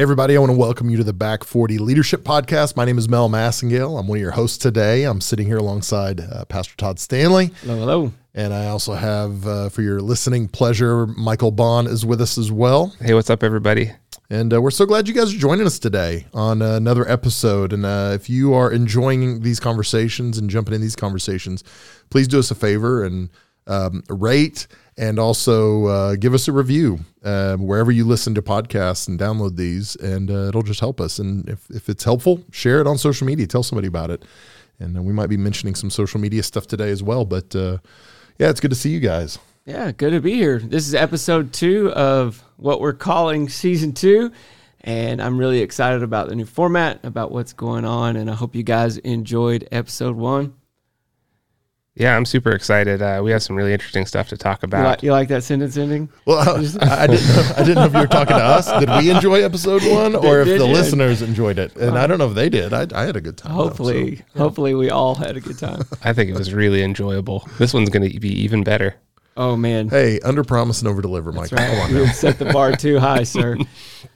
Hey, everybody, I want to welcome you to the Back 40 Leadership Podcast. My name is Mel Massengale. I'm one of your hosts today. I'm sitting here alongside uh, Pastor Todd Stanley. Hello, hello. And I also have, uh, for your listening pleasure, Michael Bond is with us as well. Hey, what's up, everybody? And uh, we're so glad you guys are joining us today on uh, another episode. And uh, if you are enjoying these conversations and jumping in these conversations, please do us a favor and um, rate and also uh, give us a review uh, wherever you listen to podcasts and download these, and uh, it'll just help us. And if, if it's helpful, share it on social media. Tell somebody about it. And uh, we might be mentioning some social media stuff today as well. But uh, yeah, it's good to see you guys. Yeah, good to be here. This is episode two of what we're calling season two. And I'm really excited about the new format, about what's going on. And I hope you guys enjoyed episode one. Yeah, I'm super excited. Uh, we have some really interesting stuff to talk You about. like, you like that sentence ending? Well, I, I didn't know, I didn't know if you were talking to us. Did we enjoy episode one, or if Did the you? listeners enjoyed it? And I don't know if they did. I, I had a good time. though, Hopefully, so- hopefully we all had a good time. I think it was really enjoyable. This one's going to be even better. Oh man, Hey, under promise and over deliver, Mike. That's right. Come on You now. set the bar too high, sir.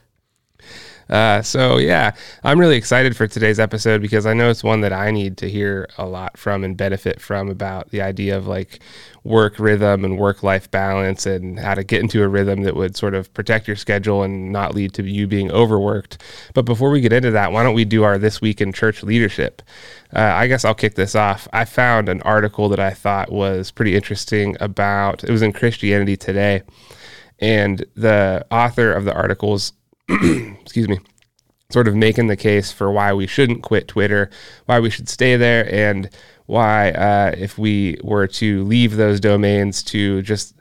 Uh, so yeah, I'm really excited for today's episode because I know it's one that I need to hear a lot from and benefit from about the idea of like work rhythm and work life balance and how to get into a rhythm that would sort of protect your schedule and not lead to you being overworked. But before we get into that, why don't we do our this week in church leadership? Uh, I guess I'll kick this off. I found an article that I thought was pretty interesting about it was in Christianity Today, and the author of the articles excuse me, sort of making the case for why we shouldn't quit Twitter, why we should stay there, and why, uh, if we were to leave those domains to just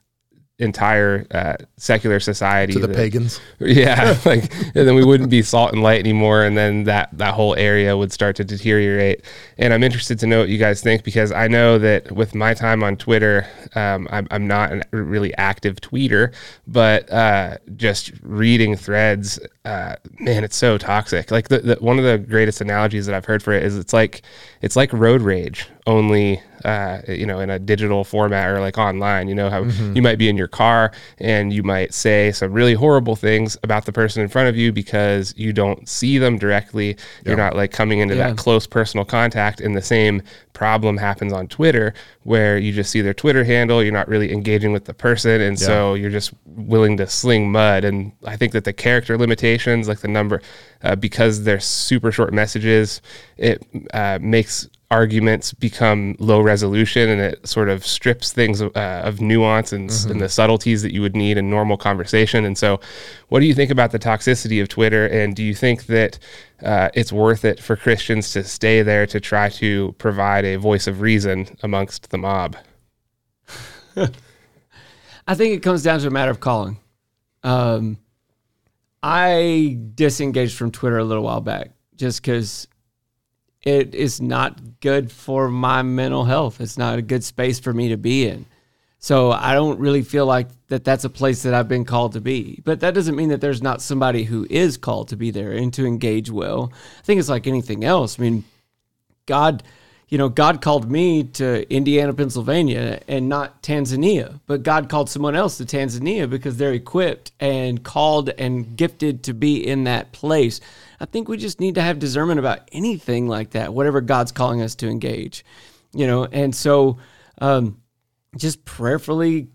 entire uh, secular society, To the that- pagans. yeah, like and then we wouldn't be salt and light anymore, and then that that whole area would start to deteriorate. And I'm interested to know what you guys think because I know that with my time on Twitter, um, I'm, I'm not a really active tweeter, but uh, just reading threads, uh, man, it's so toxic. Like the, the one of the greatest analogies that I've heard for it is it's like it's like road rage only uh, you know in a digital format or like online you know how you might be in your car and you might say some really horrible things about the person in front of you because you don't see them directly. You're not like coming into Yeah. that close personal contact and the same problem happens on twitter where you just see their twitter handle you're not really engaging with the person and so you're just willing to sling mud. And i think that the character limitations like the number uh, because they're super short messages it uh, makes arguments become low resolution and it sort of strips things uh, of nuance and, Mm-hmm. and the subtleties that you would need in normal conversation. And so, what do you think about the toxicity of Twitter? And do you think that uh, it's worth it for Christians to stay there to try to provide a voice of reason amongst the mob? I think it comes down to a matter of calling. Um, I disengaged from Twitter a little while back just because it is not good for my mental health. It's not a good space for me to be in. So I don't really feel like that that's a place that I've been called to be. But that doesn't mean that there's not somebody who is called to be there and to engage well. I think it's like anything else. I mean, God, you know, God called me to Indiana, Pennsylvania, and not Tanzania. But God called someone else to Tanzania because they're equipped and called and gifted to be in that place. I think we just need to have discernment about anything like that, whatever God's calling us to engage, you know. And so, um, just prayerfully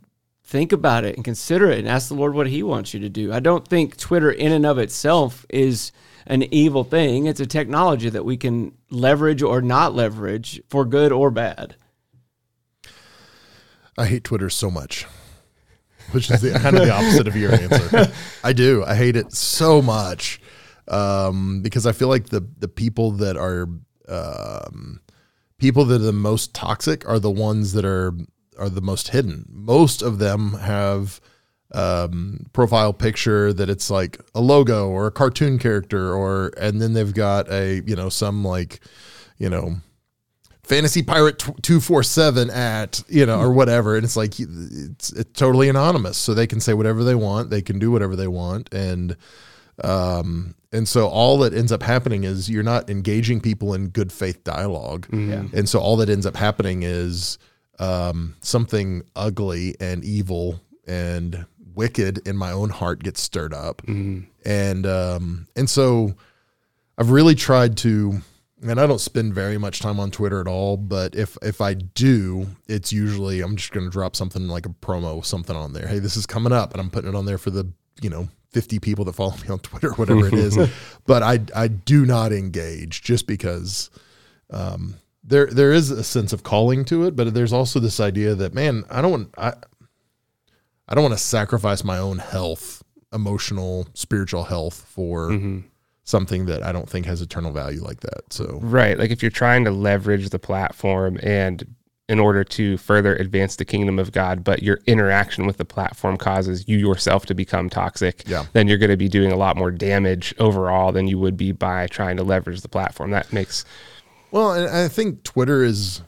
think about it and consider it and ask the Lord what He wants you to do. I don't think Twitter, in and of itself, is an evil thing. It's a technology that we can leverage or not leverage for good or bad. I hate Twitter so much, which is the, kind of the opposite of your answer. I do. I hate it so much um, because I feel like the the people that are um, people that are the most toxic are the ones that are are the most hidden. Most of them have um, profile picture that it's like a logo or a cartoon character or and then they've got a you know some like you know fantasy pirate 247 at you know or whatever. And it's like it's, it's totally anonymous. So they can say whatever they want. They can do whatever they want. And um and so all that ends up happening is you're not engaging people in good faith dialogue. Yeah. and so all that ends up happening is um something ugly and evil and wicked in my own heart gets stirred up, and um, and so I've really tried to. And I don't spend very much time on Twitter at all, but if if I do, it's usually I'm just going to drop something like a promo, something on there. Hey, this is coming up, and I'm putting it on there for the you know 50 people that follow me on Twitter, whatever it is. but I I do not engage just because um, there there is a sense of calling to it, but there's also this idea that man, I don't want I I don't want to sacrifice my own health, emotional, spiritual health for mm-hmm. something that I don't think has eternal value like that. So Right. Like if you're trying to leverage the platform and in order to further advance the kingdom of God, but your interaction with the platform causes you yourself to become toxic, Yeah. then you're going to be doing a lot more damage overall than you would be by trying to leverage the platform. That makes Well, and I think Twitter is,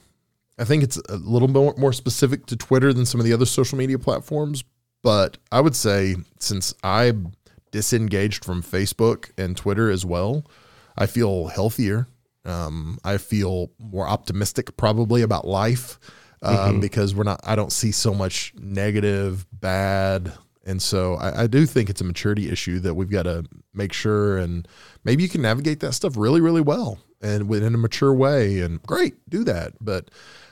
I think it's a little more, more specific to Twitter than some of the other social media platforms. But I would say since I disengaged from Facebook and Twitter as well, I feel healthier. Um, I feel more optimistic probably about life um, because we're not, I don't see so much negative, bad. And so I, I do think it's a maturity issue that we've got to make sure and maybe you can navigate that stuff really, really well and in a mature way. And great, do that. But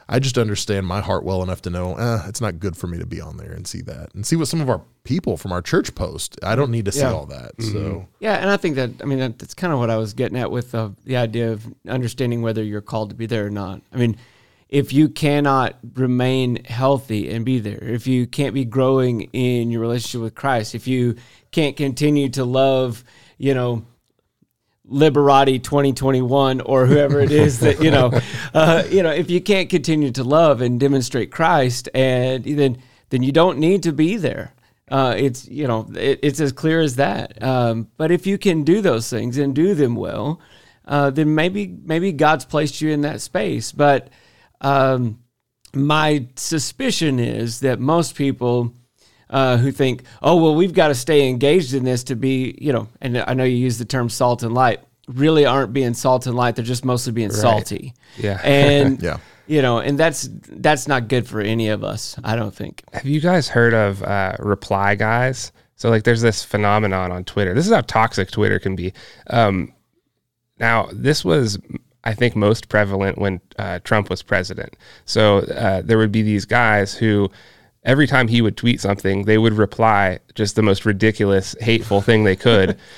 I just understand my heart well enough to know eh, it's not good for me to be on there and see that and see what some of our people from our church post. I don't need to see Yeah. all that. So Yeah, and I think that I mean that, that's kind of what I was getting at with uh, the idea of understanding whether you're called to be there or not. I mean, if you cannot remain healthy and be there, if you can't be growing in your relationship with Christ, if you can't continue to love, you know, Liberati 2021 or whoever it is that you know, uh, you know, if you can't continue to love and demonstrate Christ, and then then you don't need to be there. Uh, it's you know it, it's as clear as that. Um, but if you can do those things and do them well, uh, then maybe maybe God's placed you in that space. But um, my suspicion is that most people uh, who think, oh, well, we've got to stay engaged in this to be, you know, and I know you use the term salt and light, really aren't being salt and light. They're just mostly being salty. Yeah. And, Yeah. you know, and that's, that's not good for any of us, I don't think. Have you guys heard of uh, reply guys? So like, there's this phenomenon on Twitter. This is how toxic Twitter can be. Um, now, this was, I think, most prevalent when uh, Trump was president. So uh, there would be these guys who, every time he would tweet something, they would reply just the most ridiculous, hateful thing they could.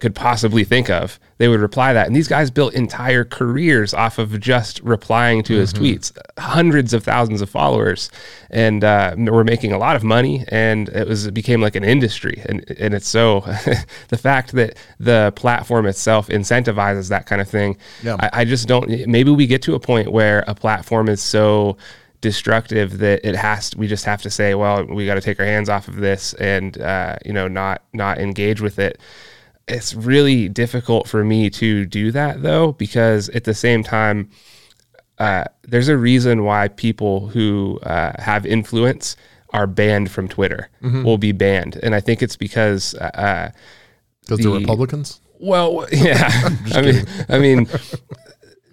could possibly think of. They would reply that. And these guys built entire careers off of just replying to his tweets. Hundreds of thousands of followers. And uh, were making a lot of money. And it was it became like an industry. And, and it's so the fact that the platform itself incentivizes that kind of thing Yeah. I, I just don't maybe we get to a point where a platform is so destructive that it has we just have to say well we got to take our hands off of this and uh, you know not not engage with it it's really difficult for me to do that though because at the same time uh, there's a reason why people who uh, have influence are banned from twitter will be banned and i think it's because uh, because the The- Republicans. well, yeah. I mean, I mean,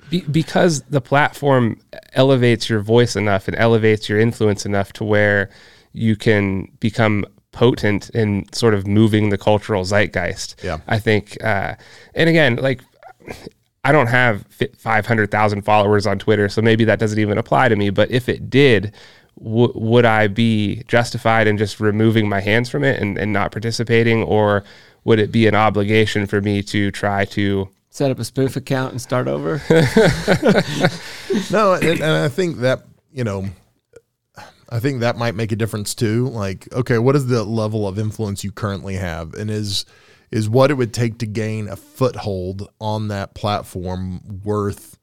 be, because the platform elevates your voice enough and elevates your influence enough to where you can become potent in sort of moving the cultural zeitgeist. Yeah. I think, uh, and again, like. I don't have 500,000 followers on Twitter, so maybe that doesn't even apply to me. But if it did, w- would I be justified in just removing my hands from it and, and not participating? Or would it be an obligation for me to try to Set up a spoof account and start over. No, and, and I think that you know, I think that might make a difference too. Like, okay, what is the level of influence you currently have, and is is what it would take to gain a foothold on that platform worth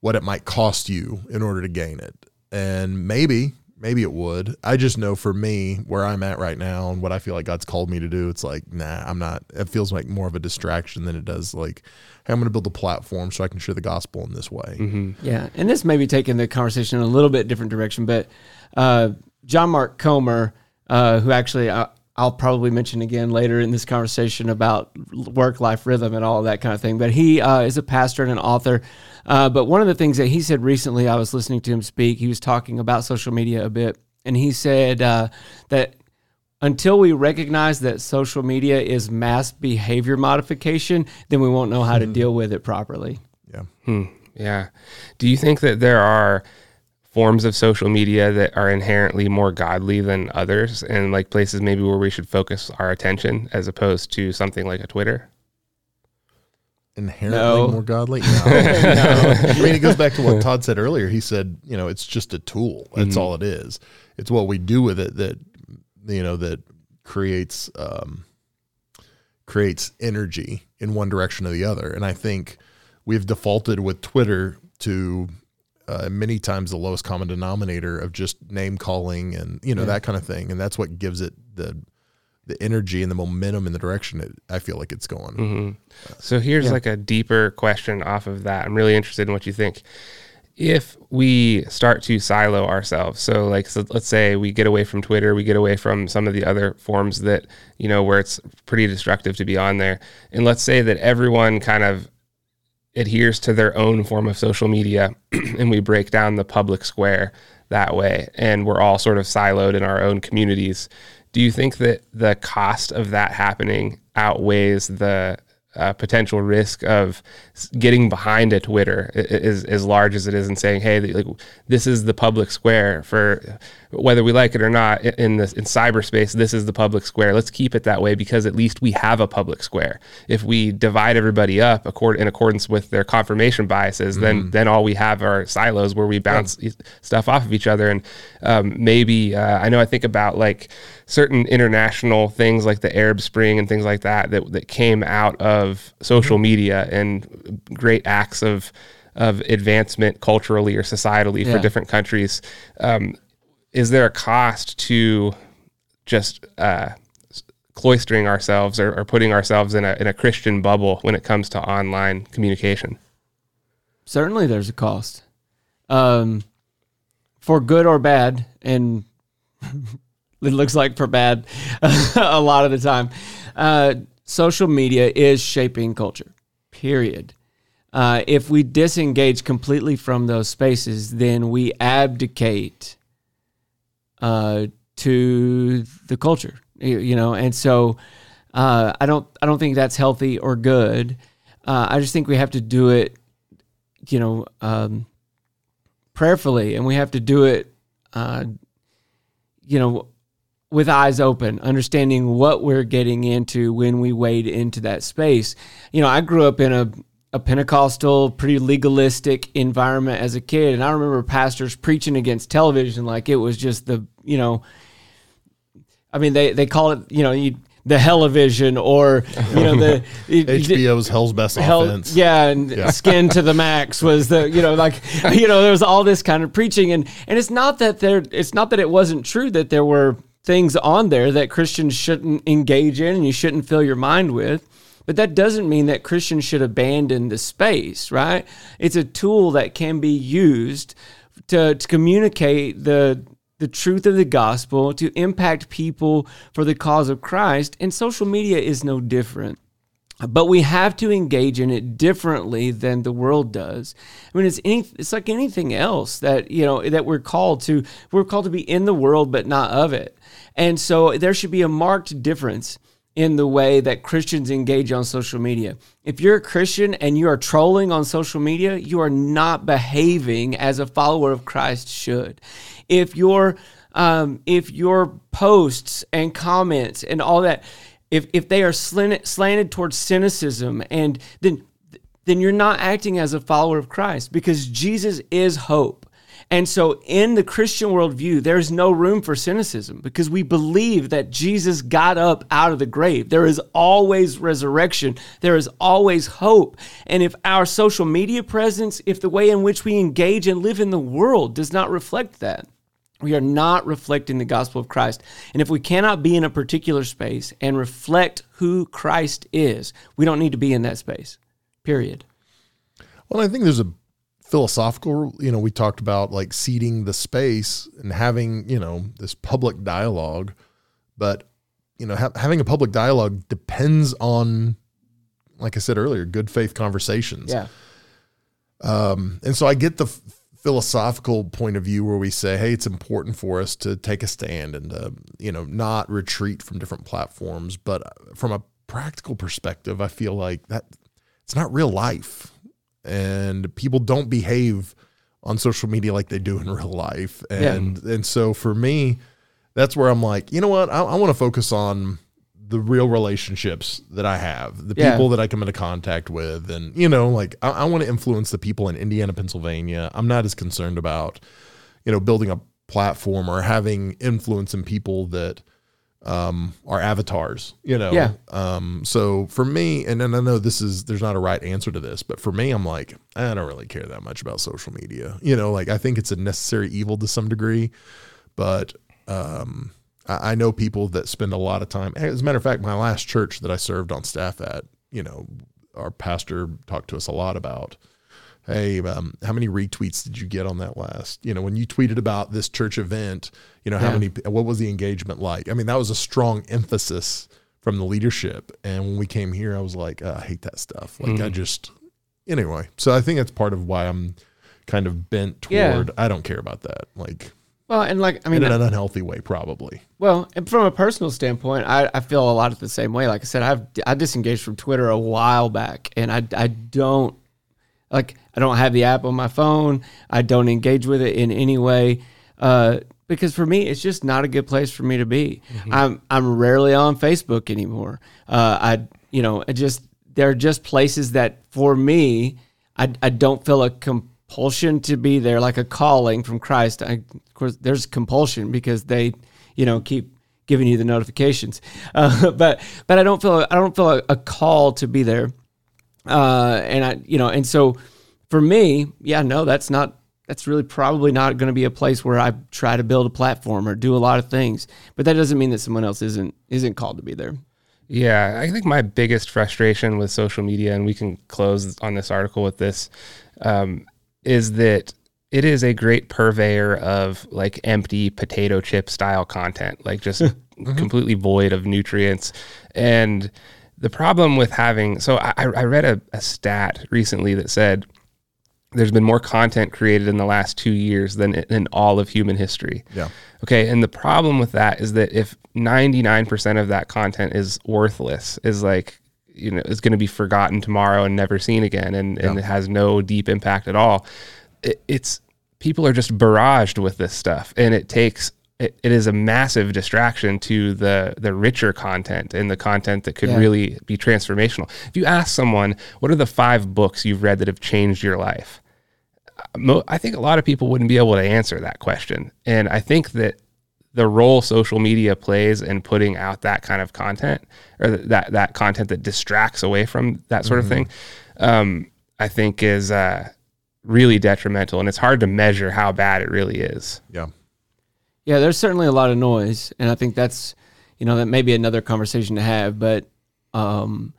what it might cost you in order to gain it? And maybe, maybe it would. I just know for me where I'm at right now and what I feel like God's called me to do, it's like, nah, I'm not. It feels like more of a distraction than it does like, hey, I'm going to build a platform so I can share the gospel in this way. Yeah, and this may be taking the conversation in a little bit different direction, but uh, John Mark Comer, uh, who actually I, I'll probably mention again later in this conversation about work life rhythm and all that kind of thing, but he uh, is a pastor and an author. Uh, but one of the things that he said recently, I was listening to him speak, he was talking about social media a bit, and he said uh, that until we recognize that social media is mass behavior modification, then we won't know how to deal with it properly. Yeah. Hmm. Yeah. Do you think that there are forms of social media that are inherently more godly than others and like places maybe where we should focus our attention as opposed to something like a Twitter? Inherently No. more godly? No. I mean, it goes back to what Todd said earlier. He said, you know, it's just a tool. That's all it is. It's what we do with it that, you know, that creates, um, creates energy in one direction or the other. And I think we've defaulted with Twitter to uh, many times the lowest common denominator of just name calling and you know that kind of thing, and that's what gives it the the energy and the momentum in the direction it, I feel like it's going. Mm-hmm. So here's like a deeper question off of that. I'm really interested in what you think. If we start to silo ourselves, so like so let's say we get away from Twitter, we get away from some of the other forms that you know where it's pretty destructive to be on there, and let's say that everyone kind of adheres to their own form of social media, and we break down the public square that way, and we're all sort of siloed in our own communities. Do you think that the cost of that happening outweighs the uh, potential risk of getting behind a Twitter is as large as it is and saying, "Hey, like this is the public square for whether we like it or not in this in cyberspace. This is the public square. Let's keep it that way because at least we have a public square. If we divide everybody up accord in accordance with their confirmation biases, then then all we have are silos where we bounce e- stuff off of each other. And um, maybe uh, I know I think about like certain international things like the Arab Spring and things like that that, that came out of social media and great acts of of advancement culturally or societally for different countries. Um, is there a cost to just uh, cloistering ourselves or, or putting ourselves in a in a Christian bubble when it comes to online communication? Certainly, there's a cost, um, for good or bad, and it looks like for bad a lot of the time. Uh, social media is shaping culture. Period. Uh, if we disengage completely from those spaces, then we abdicate uh, to the culture. You, know, and so uh, I don't I don't think that's healthy or good. Uh, I just think we have to do it you know, um, prayerfully, and we have to do it, uh, you know, with eyes open, understanding what we're getting into when we wade into that space. You know, I grew up in a a Pentecostal, pretty legalistic environment as a kid, and I remember pastors preaching against television like it was just the, you know, I mean, they they call it, you know, you, the Hellivision or you know the HBO's Hell's Best Hell, Offense. yeah, and skin to the max was the you know like you know there was all this kind of preaching and and it's not that there it's not that it wasn't true that there were things on there that Christians shouldn't engage in and you shouldn't fill your mind with. But that doesn't mean that Christians should abandon the space, right? It's a tool that can be used to, to communicate the the truth of the gospel, to impact people for the cause of Christ, and social media is no different but we have to engage in it differently than the world does. I mean, it's any, it's like anything else that you know that we're called to. We're called to be in the world, but not of it. And so there should be a marked difference in the way that Christians engage on social media. If you're a Christian and you are trolling on social media, you are not behaving as a follower of Christ should. If your um, if your posts and comments and all that if if they are slanted, slanted towards cynicism and then then you're not acting as a follower of Christ because Jesus is hope. And so in the Christian worldview, there's no room for cynicism because we believe that Jesus got up out of the grave. There is always resurrection. There is always hope. And if our social media presence, if the way in which we engage and live in the world does not reflect that, we are not reflecting the gospel of Christ. And if we cannot be in a particular space and reflect who Christ is, we don't need to be in that space. Period. Well, I think there's a philosophical, you know, we talked about like ceding the space and having, you know, this public dialogue, but you know, ha- having a public dialogue depends on like I said earlier, good faith conversations. Yeah. Um, and so I get the f- philosophical point of view where we say, hey, it's important for us to take a stand and to, you know, not retreat from different platforms. But from a practical perspective, I feel like that it's not real life. And people don't behave on social media like they do in real life. And and so for me, that's where I'm like, you know what? I, I want to focus on the real relationships that I have, the Yeah. people that I come into contact with, and you know, like I, I want to influence the people in Indiana, Pennsylvania. I'm not as concerned about, you know, building a platform or having influence in people that um, are avatars. You know, Yeah. Um, so for me, and then I know this is there's not a right answer to this, but for me, I'm like I don't really care that much about social media. You know, like I think it's a necessary evil to some degree, but um, I, I know people that spend a lot of time. As a matter of fact, my last church that I served on staff at, you know, our pastor talked to us a lot about. Hey, um, how many retweets did you get on that last? You know, when you tweeted about this church event, you know, how Yeah. many, what was the engagement like? I mean, that was a strong emphasis from the leadership. And when we came here, I was like, "Uh, I hate that stuff. Like, I just, anyway. So I think that's part of why I'm kind of bent Yeah. toward, I don't care about that. Like, Well, and like I mean, in an unhealthy way, probably. Well, and from a personal standpoint, I, I feel a lot of the same way. Like I said, I've I disengaged from Twitter a while back, and I I don't like I don't have the app on my phone. I don't engage with it in any way uh, because for me, it's just not a good place for me to be. I'm I'm rarely on Facebook anymore. Uh, I you know I just there are just places that for me I I don't feel a compulsion to be there like a calling from Christ. I, of course, there's compulsion because they you know keep giving you the notifications, uh, but but I don't feel I don't feel a, a call to be there uh, and I, you know, and so for me, yeah, no, that's not, that's really probably not going to be a place where I try to build a platform or do a lot of things. But that doesn't mean that someone else isn't isn't called to be there. Yeah, I think my biggest frustration with social media, and we can close on this article with this, um, is that it is a great purveyor of like empty potato chip style content, like just completely void of nutrients. And the problem with having, so I, I read a, a stat recently that said there's been more content created in the last two years than in all of human history. Yeah. Okay. And the problem with that is that if 99% of that content is worthless, is like, you know, is going to be forgotten tomorrow and never seen again and, and it has no deep impact at all, it, it's people are just barraged with this stuff. And it takes, it, it is a massive distraction to the the richer content and the content that could Yeah. really be transformational. If you ask someone, what are the five books you've read that have changed your life? mo- I think a lot of people wouldn't be able to answer that question. And I think that the role social media plays in putting out that kind of content or th- that that content that distracts away from that sort of thing, um, I think is uh, really detrimental. And it's hard to measure how bad it really is. Yeah. Yeah, there's certainly a lot of noise, and I think that's you know that may be another conversation to have. But um,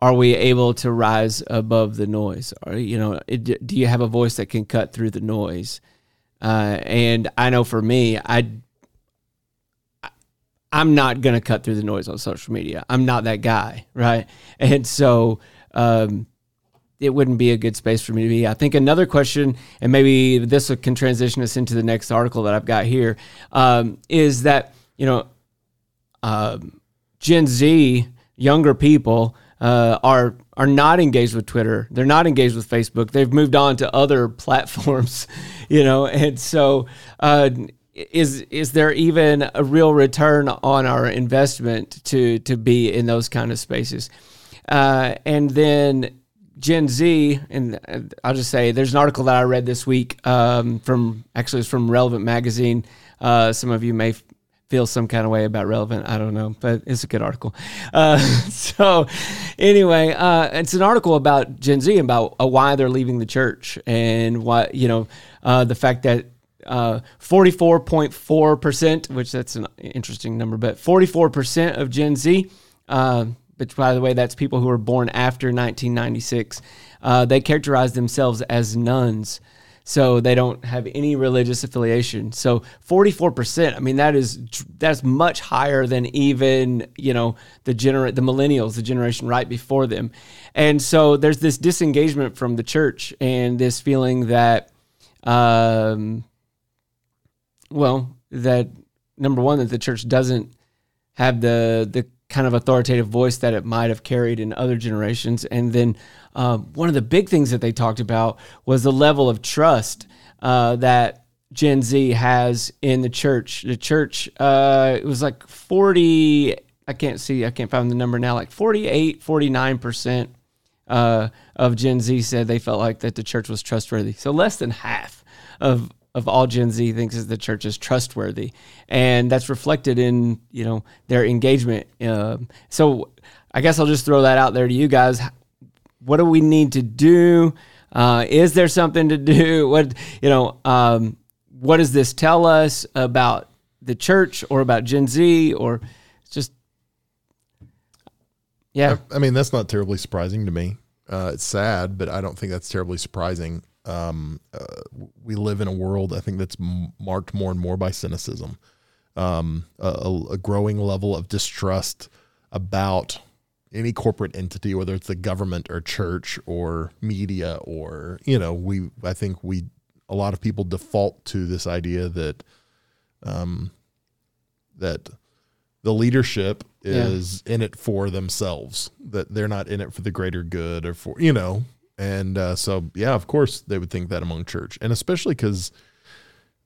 are we able to rise above the noise? Or you know, it, do you have a voice that can cut through the noise? Uh, and I know for me, I I'm not going to cut through the noise on social media. I'm not that guy, right? And so um, it wouldn't be a good space for me to be. I think another question, and maybe this can transition us into the next article that I've got here, um, is that you know um, Gen Z, younger people uh, are are not engaged with Twitter. They're not engaged with Facebook. They've moved on to other platforms, you know, and so. Uh, is is there even a real return on our investment to to be in those kind of spaces? Uh, and then Gen Z, and uh, I'll just say there's an article that I read this week um, from actually it's from Relevant Magazine. Uh, some of you may f- feel some kind of way about Relevant. I don't know, but it's a good article. Uh, so anyway, uh, it's an article about Gen Z about uh, why they're leaving the church and why you know uh, the fact that uh, 44.4%, which that's an interesting number, but 44% of Gen Z, which by the way, that's people who were born after 1996, uh, they characterize themselves as nones. So they don't have any religious affiliation. So 44%, I mean, that is, that's much higher than even, you know, the gener- the millennials, the generation right before them. And so there's this disengagement from the church and this feeling that, um, well, that number one, that the church doesn't have the the kind of authoritative voice that it might have carried in other generations. And then um, one of the big things that they talked about was the level of trust uh, that Gen Z has in the church. The church, uh, it was like 40, I can't see, I can't find the number now, like 48, 49% uh, of Gen Z said they felt like that the church was trustworthy. So less than half of of all Gen Z thinks is the church is trustworthy, and that's reflected in you know their engagement. Uh, so I guess I'll just throw that out there to you guys. What do we need to do? Uh, is there something to do? What you know? Um, what does this tell us about the church or about Gen Z or just? Yeah, I, I mean that's not terribly surprising to me. Uh, it's sad, but I don't think that's terribly surprising um, uh, we live in a world I think that's m- marked more and more by cynicism, um, a, a, growing level of distrust about any corporate entity, whether it's the government or church or media or you know we I think we a lot of people default to this idea that um, that the leadership is yeah. in it for themselves that they're not in it for the greater good or for you know and uh, so, yeah, of course, they would think that among church, and especially because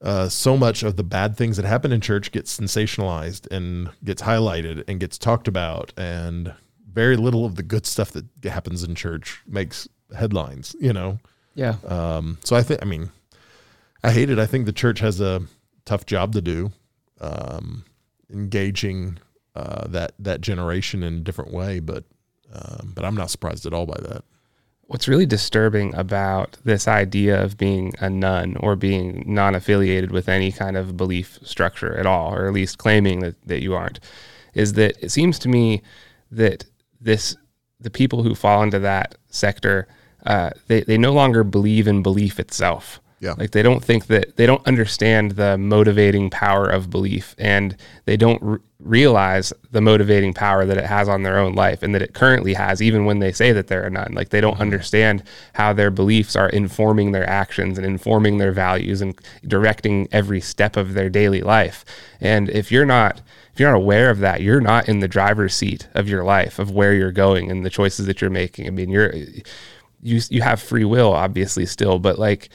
uh, so much of the bad things that happen in church gets sensationalized and gets highlighted and gets talked about, and very little of the good stuff that happens in church makes headlines. You know. Yeah. Um, so I think, I mean, I hate it. I think the church has a tough job to do, um, engaging uh, that that generation in a different way. But um, but I'm not surprised at all by that what's really disturbing about this idea of being a none or being non affiliated with any kind of belief structure at all, or at least claiming that, that you aren't, is that it seems to me that this the people who fall into that sector uh, they, they no longer believe in belief itself. Yeah. Like they don't think that they don't understand the motivating power of belief and they don't realize the motivating power that it has on their own life and that it currently has even when they say that they're a none. Like they don't mm-hmm. understand how their beliefs are informing their actions and informing their values and directing every step of their daily life. And if you're not if you're not aware of that, you're not in the driver's seat of your life, of where you're going and the choices that you're making. I mean, you're you you have free will obviously still, but like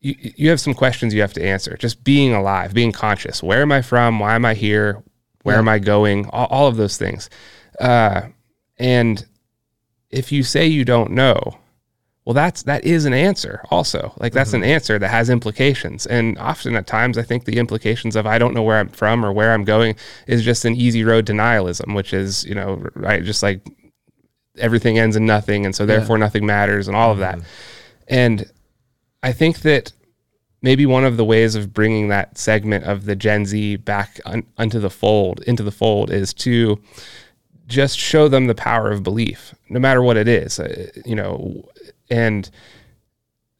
you, you have some questions you have to answer. Just being alive, being conscious. Where am I from? Why am I here? Where yeah. am I going? All, all of those things. Uh, and if you say you don't know, well, that's that is an answer. Also, like that's mm-hmm. an answer that has implications. And often, at times, I think the implications of I don't know where I'm from or where I'm going is just an easy road to nihilism, which is you know right, just like everything ends in nothing, and so therefore yeah. nothing matters, and all mm-hmm. of that. Mm-hmm. And I think that maybe one of the ways of bringing that segment of the Gen Z back un, onto the fold, into the fold, is to just show them the power of belief, no matter what it is, uh, you know, and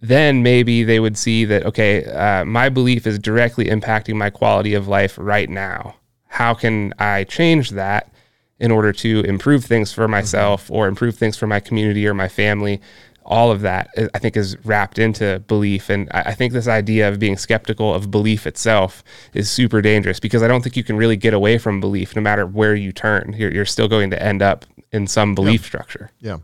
then maybe they would see that okay, uh, my belief is directly impacting my quality of life right now. How can I change that in order to improve things for myself or improve things for my community or my family? All of that I think is wrapped into belief. And I think this idea of being skeptical of belief itself is super dangerous because I don't think you can really get away from belief no matter where you turn. You're, you're still going to end up in some belief structure. Yeah.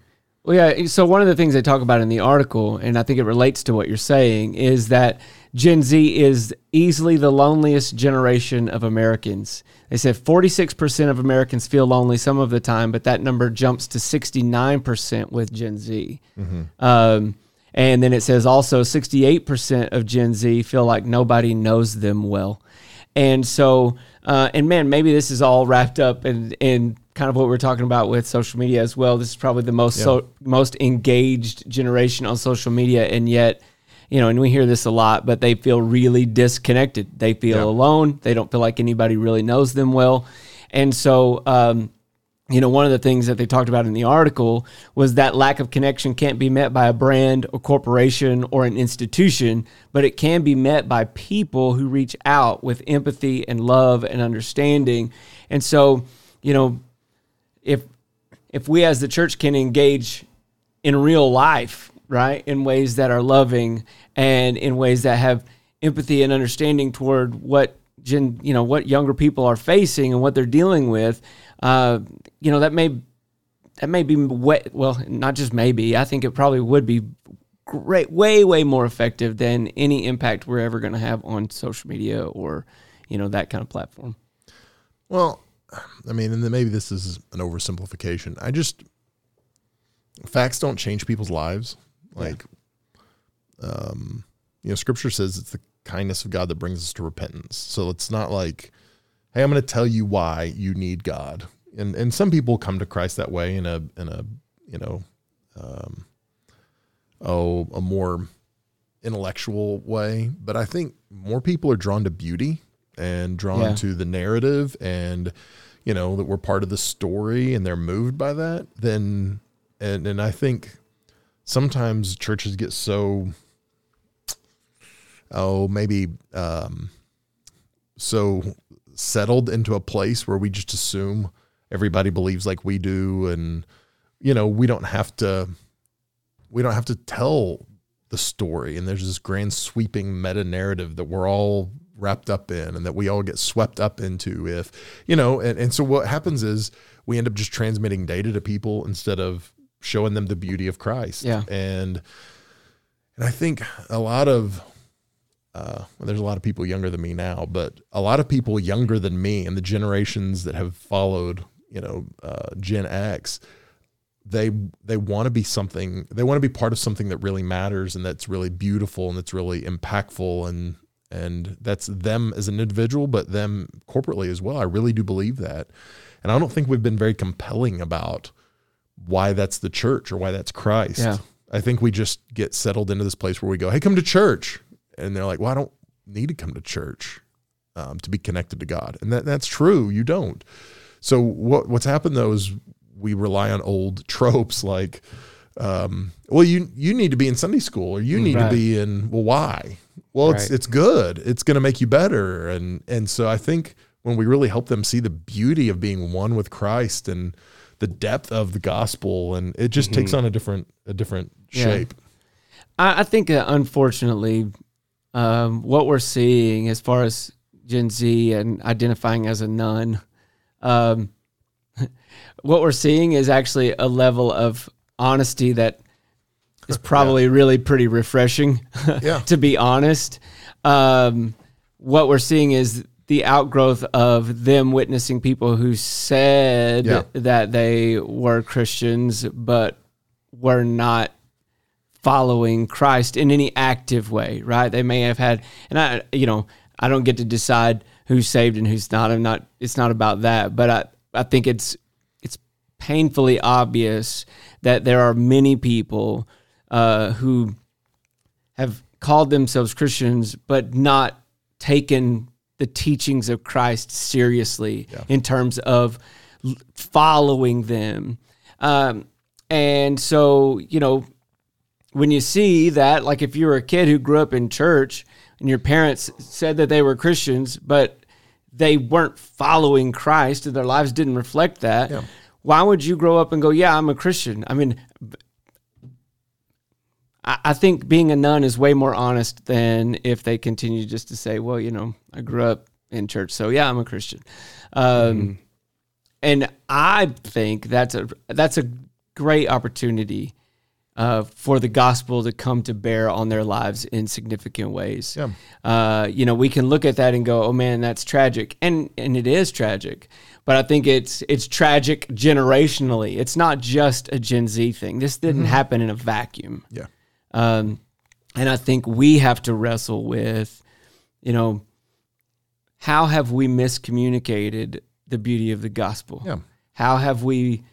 Well, yeah. So one of the things they talk about in the article, and I think it relates to what you're saying, is that Gen Z is easily the loneliest generation of Americans. They said 46% of Americans feel lonely some of the time, but that number jumps to 69% with Gen Z. Mm-hmm. Um, and then it says also 68% of Gen Z feel like nobody knows them well. And so, uh, and man, maybe this is all wrapped up in, in kind of what we're talking about with social media as well. This is probably the most yeah. so, most engaged generation on social media, and yet you know, and we hear this a lot, but they feel really disconnected. They feel yeah. alone. They don't feel like anybody really knows them well. And so, um, you know, one of the things that they talked about in the article was that lack of connection can't be met by a brand, a corporation, or an institution, but it can be met by people who reach out with empathy and love and understanding. And so, you know, if if we as the church can engage in real life right? In ways that are loving and in ways that have empathy and understanding toward what gen, you know, what younger people are facing and what they're dealing with. Uh, you know, that may that may be way, well, not just maybe. I think it probably would be great, way, way more effective than any impact we're ever going to have on social media or, you know, that kind of platform. Well, I mean, and then maybe this is an oversimplification. I just facts don't change people's lives. Like, um, you know, Scripture says it's the kindness of God that brings us to repentance. So it's not like, hey, I'm going to tell you why you need God. And and some people come to Christ that way in a in a you know, um, oh, a more intellectual way. But I think more people are drawn to beauty and drawn Yeah. to the narrative and you know that we're part of the story and they're moved by that then and and I think sometimes churches get so oh maybe um so settled into a place where we just assume everybody believes like we do. And you know we don't have to we don't have to tell the story. And there's this grand sweeping meta narrative that we're all wrapped up in and that we all get swept up into if you know and, and so what happens is we end up just transmitting data to people instead of showing them the beauty of christ Yeah. and and i think a lot of uh, well, there's a lot of people younger than me now, but a lot of people younger than me and the generations that have followed, you know, uh, Gen X, they they want to be something. They want to be part of something that really matters and that's really beautiful and that's really impactful and and that's them as an individual, but them corporately as well. I really do believe that, and I don't think we've been very compelling about why that's the church or why that's Christ. Yeah. I think we just get settled into this place where we go, "Hey, come to church," and they're like, "Well, I don't need to come to church um, to be connected to God," and that that's true. You don't. So what what's happened though is we rely on old tropes like, um, "Well, you you need to be in Sunday school, or you need Right. to be in well, why?" Well, it's it's good. It's going to make you better, and and so I think when we really help them see the beauty of being one with Christ and the depth of the gospel, and it just takes on a different a different Yeah. shape. I, I think that unfortunately, um, what we're seeing as far as Gen Z and identifying as a none, um, what we're seeing is actually a level of honesty that is probably really pretty refreshing. Yeah. to be honest, um, what we're seeing is the outgrowth of them witnessing people who said Yeah. that they were Christians but were not following Christ in any active way, right? They may have had, and I, you know, I don't get to decide who's saved and who's not. I'm not. It's not about that, but I, I think it's, it's painfully obvious that there are many people uh, who have called themselves Christians but not taken the teachings of Christ seriously in terms of following them. Um, and so, you know, when you see that, like if you were a kid who grew up in church and your parents said that they were Christians, but they weren't following Christ and their lives didn't reflect that, Yeah. why would you grow up and go, Yeah, I'm a Christian? I mean, I I think being a none is way more honest than if they continue just to say, well, you know, I grew up in church, so yeah, I'm a Christian. Um, And I think that's a that's a great opportunity uh, for the gospel to come to bear on their lives in significant ways. Yeah. Uh, you know, we can look at that and go, "Oh man, that's tragic," and and it is tragic. But I think it's it's tragic generationally. It's not just a Gen Z thing. This didn't happen in a vacuum. Yeah. Um, and I think we have to wrestle with, you know, how have we miscommunicated the beauty of the gospel? Yeah. How have we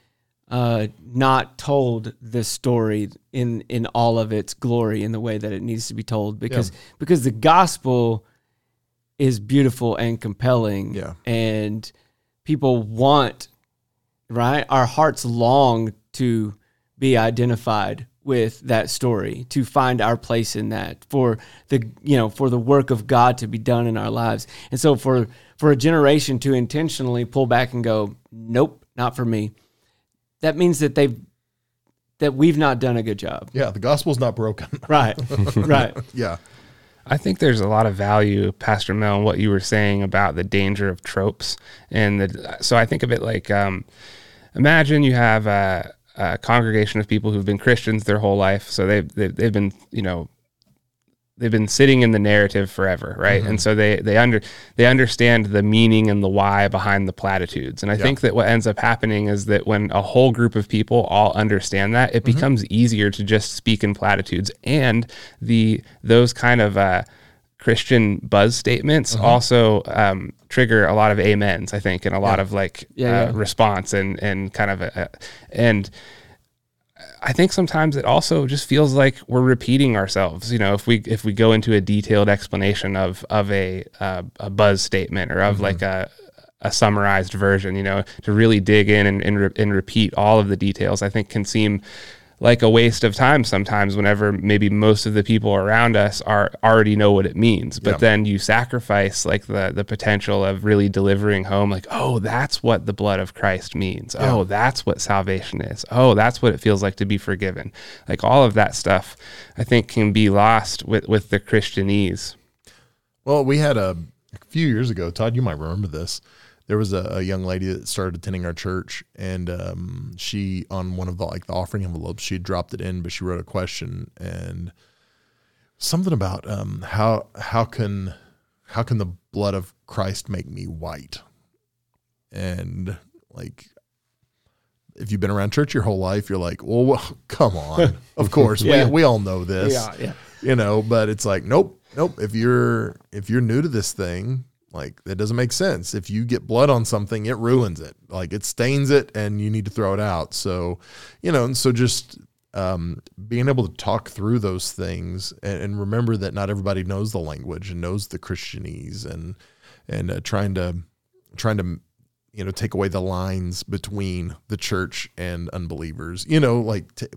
uh, not told this story in in all of its glory in the way that it needs to be told? Because because the gospel is beautiful and compelling. Yeah. And people want, right? Our hearts long to be identified with that story, to find our place in that, for the you know, for the work of God to be done in our lives. And so for for a generation to intentionally pull back and go, Nope, not for me, that means that they've that we've not done a good job. Yeah, the gospel's not broken. Right. right. yeah. I think there's a lot of value, Pastor Mel, in what you were saying about the danger of tropes. And the, so I think of it like um, imagine you have a, a, congregation of people who've been Christians their whole life. So they've, they've, they've been, you know, they've been sitting in the narrative forever, right? Mm-hmm. And so they they under they understand the meaning and the why behind the platitudes. And I think that what ends up happening is that when a whole group of people all understand that, it mm-hmm. becomes easier to just speak in platitudes. And the those kind of uh, Christian buzz statements uh-huh. also um, trigger a lot of amens, I think, and a lot of like yeah, uh, yeah. response and and kind of a, and I think sometimes it also just feels like we're repeating ourselves. You know, if we if we go into a detailed explanation of of a uh, a buzz statement or of mm-hmm. like a a summarized version, you know, to really dig in and and, re- and repeat all of the details, I think can seem like a waste of time sometimes whenever maybe most of the people around us are already know what it means. But then you sacrifice like the the potential of really delivering home like oh that's what the blood of Christ means. Oh that's what salvation is. Oh that's what it feels like to be forgiven. Like all of that stuff i think can be lost with with the christianese. Well we had a, a few years ago todd you might remember this there was a, a, young lady that started attending our church and um, she on one of the like the offering envelopes she dropped it in but she wrote a question and something about um, how how can how can the blood of christ make me white and like if you've been around church your whole life you're like well, well come on of course yeah. we, we all know this yeah, yeah. you know but it's like nope nope if you're if you're new to this thing like that doesn't make sense. If you get blood on something, it ruins it. Like it stains it and you need to throw it out. So, you know, and so just um, being able to talk through those things and, and, remember that not everybody knows the language and knows the Christianese and and uh, trying to trying to you know take away the lines between the church and unbelievers. You know, like t-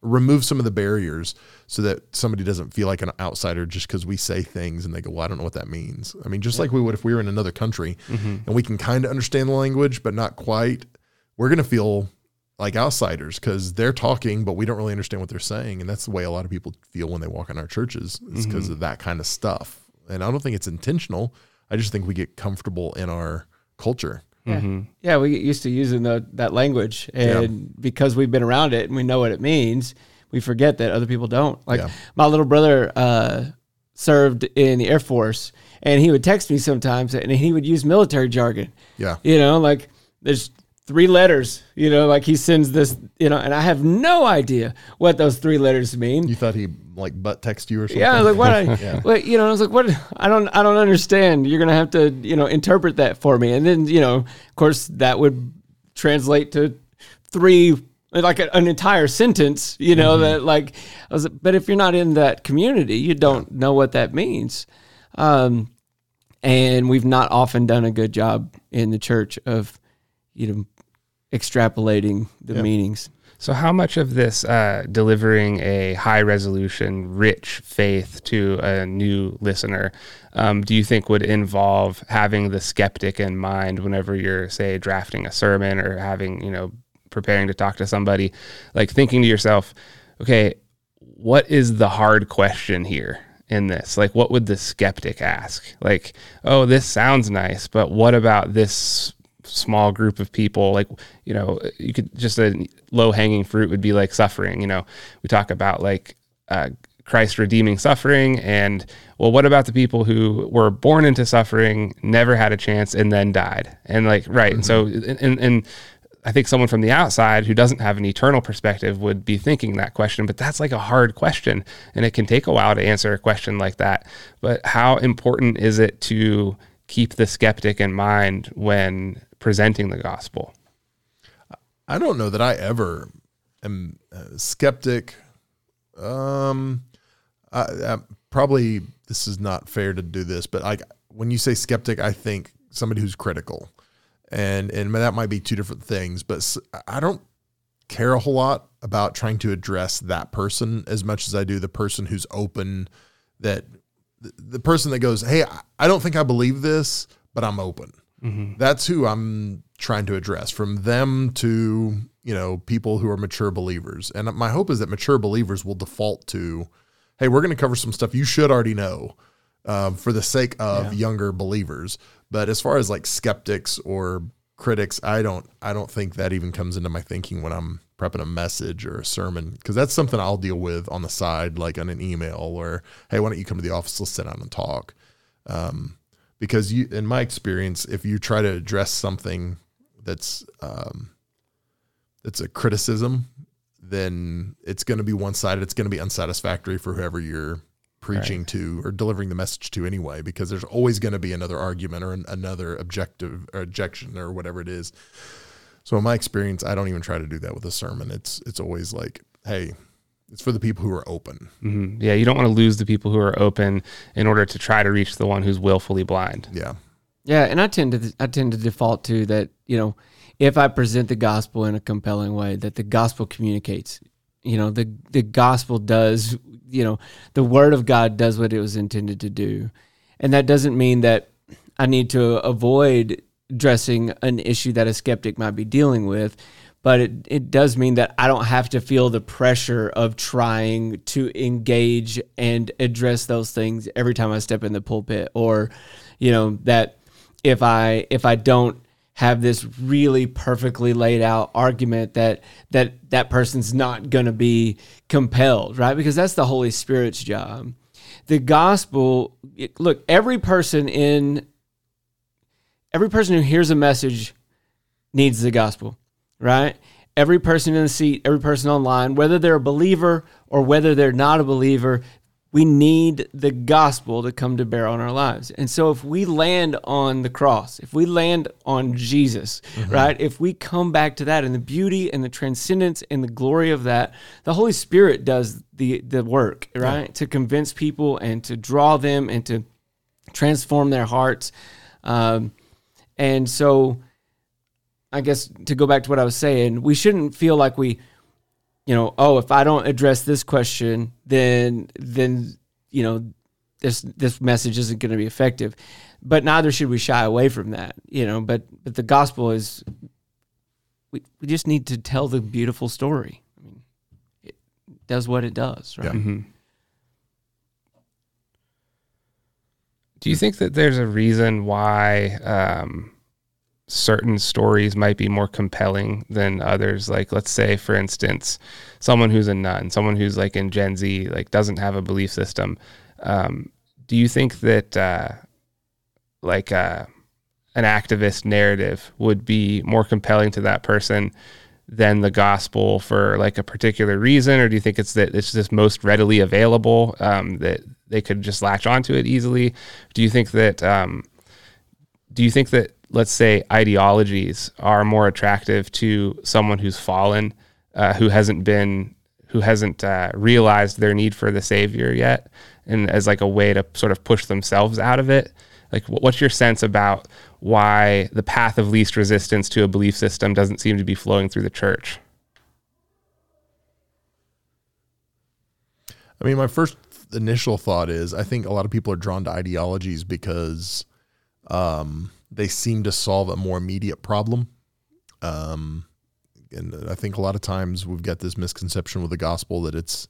remove some of the barriers so that somebody doesn't feel like an outsider just because we say things and they go, well, I don't know what that means. I mean, just yeah. like we would if we were in another country mm-hmm. and we can kind of understand the language, but not quite, we're going to feel like outsiders because they're talking, but we don't really understand what they're saying. And that's the way a lot of people feel when they walk in our churches is because mm-hmm. of that kind of stuff. And I don't think it's intentional. I just think we get comfortable in our culture. Yeah. Mm-hmm. yeah, we get used to using the, that language, and yeah. because we've been around it and we know what it means, we forget that other people don't. Like yeah. my little brother uh, served in the Air Force, and he would text me sometimes, and he would use military jargon. Yeah, you know, like there's three letters, you know, like he sends this, you know, and I have no idea what those three letters mean. You thought he like butt text you or something? Yeah, I was like, what? I, yeah. What, you know, I was like, what? I don't, I don't understand. You're gonna have to, you know, interpret that for me. And then, you know, of course, that would translate to three, like a, an entire sentence. You know, mm-hmm. that like, I was, but if you're not in that community, you don't know what that means. Um, and we've not often done a good job in the church of, you know, extrapolating the yep. meanings. So, how much of this uh, delivering a high resolution, rich faith to a new listener um, do you think would involve having the skeptic in mind whenever you're, say, drafting a sermon or having, you know, preparing to talk to somebody? Like thinking to yourself, okay, what is the hard question here? in this? Like, what would the skeptic ask? Like, oh, this sounds nice, but what about this small group of people like you know you could just a low hanging fruit would be like suffering you know we talk about like uh, christ redeeming suffering and well what about the people who were born into suffering never had a chance and then died and like right mm-hmm. and so and, and I think someone from the outside who doesn't have an eternal perspective would be thinking that question, but that's like a hard question. And it can take a while to answer a question like that. But how important is it to keep the skeptic in mind when presenting the gospel? I don't know that I ever am skeptic. Um, I, I, probably this is not fair to do this, but like when you say skeptic, I think somebody who's critical, and and that might be two different things. But I don't care a whole lot about trying to address that person as much as I do the person who's open. That the person that goes, "Hey, I don't think I believe this, but I'm open." Mm-hmm. That's who I'm trying to address. From them to you know, people who are mature believers. And my hope is that mature believers will default to, hey, we're going to cover some stuff you should already know um, for the sake of Yeah. younger believers. But as far as like skeptics or critics, I don't, I don't think that even comes into my thinking when I'm prepping a message or a sermon because that's something I'll deal with on the side, like on an email or, hey, why don't you come to the office? Let's sit down and talk. Um, because you, in my experience, if you try to address something that's um, that's a criticism, then it's going to be one sided. It's going to be unsatisfactory for whoever you're preaching to or delivering the message to anyway, because there's always going to be another argument or an, another objective or objection or whatever it is. So in my experience, I don't even try to do that with a sermon. It's it's always like, hey, it's for the people who are open. hmm Yeah, you don't want to lose the people who are open in order to try to reach the one who's willfully blind. Yeah. Yeah, and I tend to I tend to default to that. You know, if I present the gospel in a compelling way, that the gospel communicates. You know, the the gospel does. You know, the word of God does what it was intended to do, and that doesn't mean that I need to avoid addressing an issue that a skeptic might be dealing with. But it, it does mean that I don't have to feel the pressure of trying to engage and address those things every time I step in the pulpit, or, you know, that if I if I don't have this really perfectly laid out argument that that that person's not going to be compelled, right? Because that's the Holy Spirit's job. The gospel, look, every person in every person who hears a message needs the gospel, right? Every person in the seat, every person online, whether they're a believer or whether they're not a believer, we need the gospel to come to bear on our lives. And so if we land on the cross, if we land on Jesus, right? If we come back to that and the beauty and the transcendence and the glory of that, the Holy Spirit does the the work, right? To convince people and to draw them and to transform their hearts. Um, and so I guess to go back to what I was saying, we shouldn't feel like we you know, oh, if I don't address this question, then then you know this this message isn't going to be effective. But neither should we shy away from that, you know. But but the gospel is we we just need to tell the beautiful story. I mean, it does what it does, right? Yeah. hmm Do you think that there's a reason why um, certain stories might be more compelling than others? Like, let's say, for instance, someone who's a none, someone who's like in Gen Z, like doesn't have a belief system. Um, do you think that uh, like uh, an activist narrative would be more compelling to that person than the gospel for like a particular reason, or do you think it's that it's just most readily available um, that they could just latch onto it easily? Do you think that um, do you think that let's say ideologies are more attractive to someone who's fallen, uh, who hasn't been who hasn't uh, realized their need for the savior yet, and as like a way to sort of push themselves out of it? Like, what's your sense about why the path of least resistance to a belief system doesn't seem to be flowing through the church? I mean, my first initial thought is I think a lot of people are drawn to ideologies because um, they seem to solve a more immediate problem. Um, and I think a lot of times we've got this misconception with the gospel that it's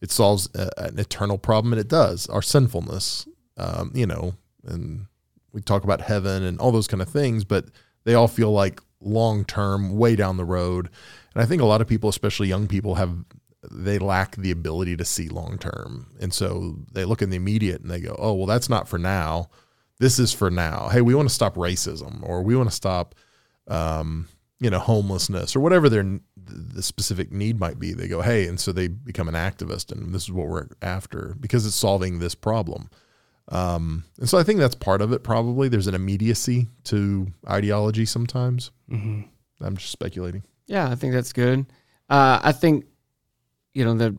it solves a, an eternal problem, and it does our sinfulness. Um, you know, and we talk about heaven and all those kind of things, but they all feel like long term, way down the road. And I think a lot of people, especially young people, have they lack the ability to see long term. And so they look in the immediate and they go, oh, well, that's not for now. This is for now. Hey, we want to stop racism or we want to stop, um, you know, homelessness or whatever their the specific need might be. They go, hey, and so they become an activist and this is what we're after because it's solving this problem. Um, and so I think that's part of it. Probably there's an immediacy to ideology sometimes. Mm-hmm. I'm just speculating. Yeah, I think that's good. Uh, I think you know the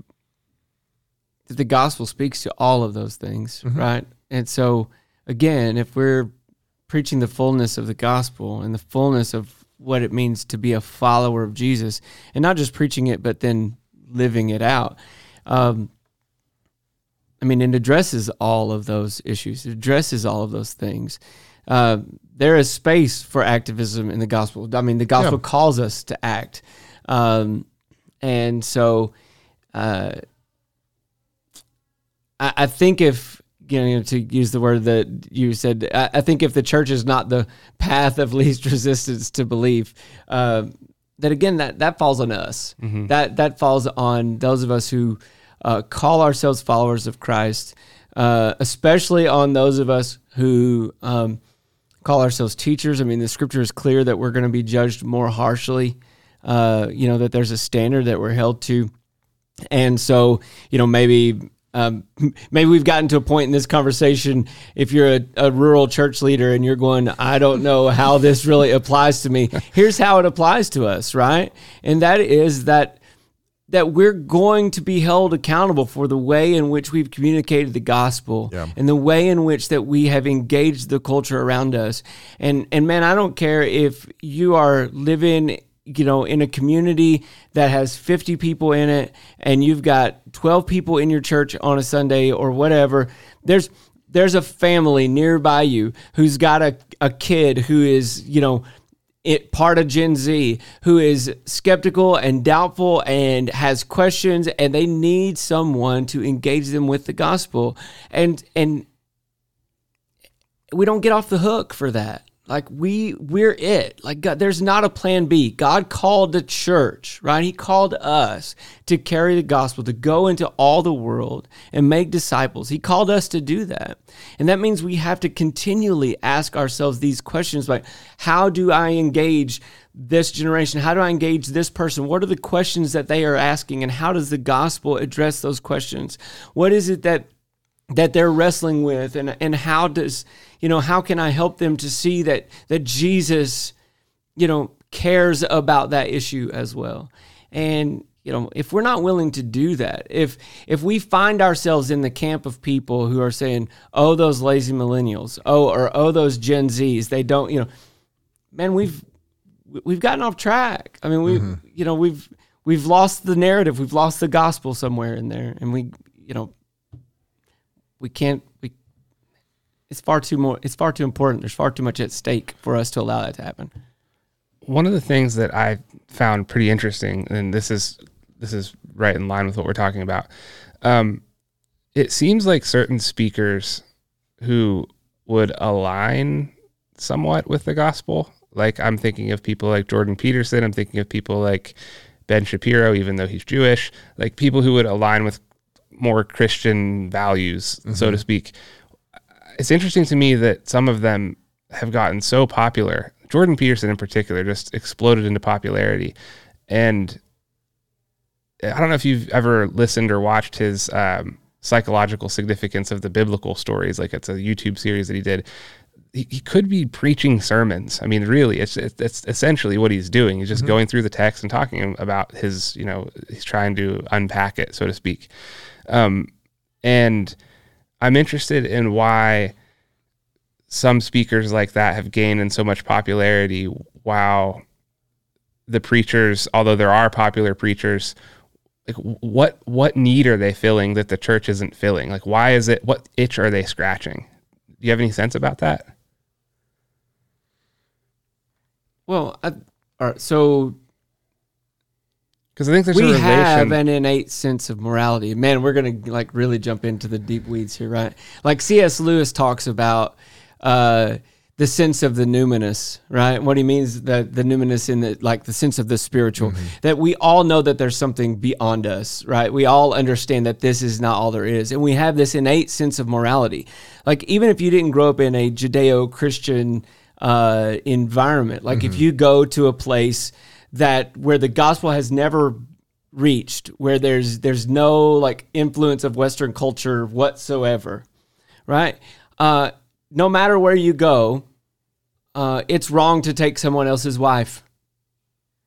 the gospel speaks to all of those things, Mhm. right? And so again, if we're preaching the fullness of the gospel and the fullness of what it means to be a follower of Jesus, and not just preaching it, but then living it out. Um, I mean, it addresses all of those issues. It addresses all of those things. Uh, there is space for activism in the gospel. I mean, the gospel Yeah. calls us to act. Um, and so, uh, I, I think if you know to use the word that you said, I, I think if the church is not the path of least resistance to belief, uh, that again that that falls on us. That that falls on those of us who uh, call ourselves followers of Christ, uh, especially on those of us who um, call ourselves teachers. I mean, the scripture is clear that we're going to be judged more harshly. Uh, you know that there's a standard that we're held to, and so you know maybe um, maybe we've gotten to a point in this conversation. If you're a, a rural church leader and you're going, I don't know how this really applies to me. Here's how it applies to us, right? And that is that that we're going to be held accountable for the way in which we've communicated the gospel Yeah. and the way in which that we have engaged the culture around us. And and man, I don't care if you are living you know in a community that has 50 people in it and you've got 12 people in your church on a Sunday or whatever. There's there's a family nearby you who's got a, a kid who is, you know, it part of Gen Z who is skeptical and doubtful and has questions and they need someone to engage them with the gospel and and we don't get off the hook for that like we we're it. Like god there's not a plan b. God called the church right? He called us to carry the gospel to go into all the world and make disciples. He called us to do that. And that means we have to continually ask ourselves these questions like how do i engage this generation? How do i engage this person? What are the questions that they are asking? And how does the gospel address those questions? What is it that that they're wrestling with and and how does you know how can I help them to see that that Jesus you know cares about that issue as well? And you know if we're not willing to do that if if we find ourselves in the camp of people who are saying oh those lazy millennials oh or oh those gen z's they don't you know man we've we've gotten off track. I mean we mm-hmm. you know we've we've lost the narrative. We've lost the gospel somewhere in there and we you know we can't we it's far too more it's far too important there's far too much at stake for us to allow that to happen one of the things that I found pretty interesting, and this is this is right in line with what we're talking about. Um, it seems like certain speakers who would align somewhat with the gospel. Like I'm thinking of people like Jordan Peterson. I'm thinking of people like Ben Shapiro, even though he's Jewish. Like people who would align with more Christian values, so to speak. It's interesting to me that some of them have gotten so popular. Jordan Peterson, in particular, just exploded into popularity. And I don't know if you've ever listened or watched his um, psychological significance of the biblical stories. Like it's a YouTube series that he did. He, he could be preaching sermons. I mean, really, it's it's, it's essentially what he's doing. He's just going through the text and talking about his, you know, he's trying to unpack it, so to speak. Um, and I'm interested in why some speakers like that have gained in so much popularity while the preachers although there are popular preachers like what what need are they filling that the church isn't filling? Like why is it what itch are they scratching? Do you have any sense about that? Well I, all right so because i think there's a we have an innate sense of morality. Man we're gonna like really jump into the deep weeds here right? Like cs lewis talks about uh the sense of the numinous, right? What he means that the numinous in the like the sense of the spiritual, that we all know that there's something beyond us, right? We all understand that this is not all there is, and we have this innate sense of morality. Like even if you didn't grow up in a Judeo-Christian uh, environment, like if you go to a place that where the gospel has never reached, where there's there's no like influence of Western culture whatsoever, right? Uh, no matter where you go, uh, it's wrong to take someone else's wife,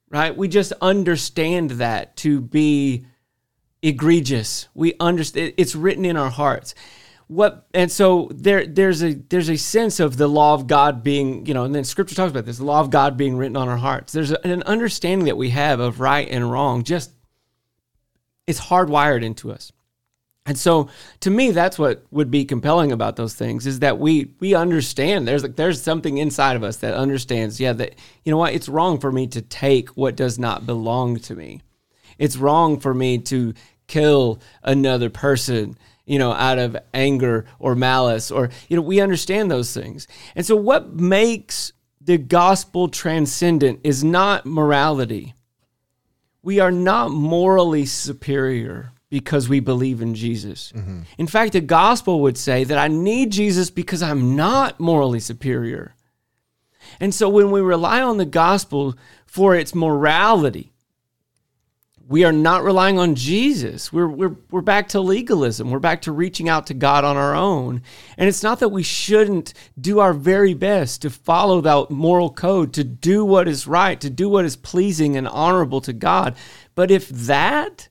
right? We just understand that to be egregious. We understand it's written in our hearts. What and so there there's a there's a sense of the law of God being you know and then Scripture talks about this the law of God being written on our hearts. There's a, an understanding that we have of right and wrong. Just it's hardwired into us. And so to me that's what would be compelling about those things is that we we understand there's like there's something inside of us that understands yeah that you know what it's wrong for me to take what does not belong to me. It's wrong for me to kill another person you know, out of anger or malice, or, you know, we understand those things. And so, what makes the gospel transcendent is not morality. We are not morally superior because we believe in Jesus. Mm-hmm. In fact, the gospel would say that I need Jesus because I'm not morally superior. And so, when we rely on the gospel for its morality, we are not relying on Jesus. We're, we're, we're back to legalism. We're back to reaching out to God on our own. And it's not that we shouldn't do our very best to follow that moral code, to do what is right, to do what is pleasing and honorable to God. But if that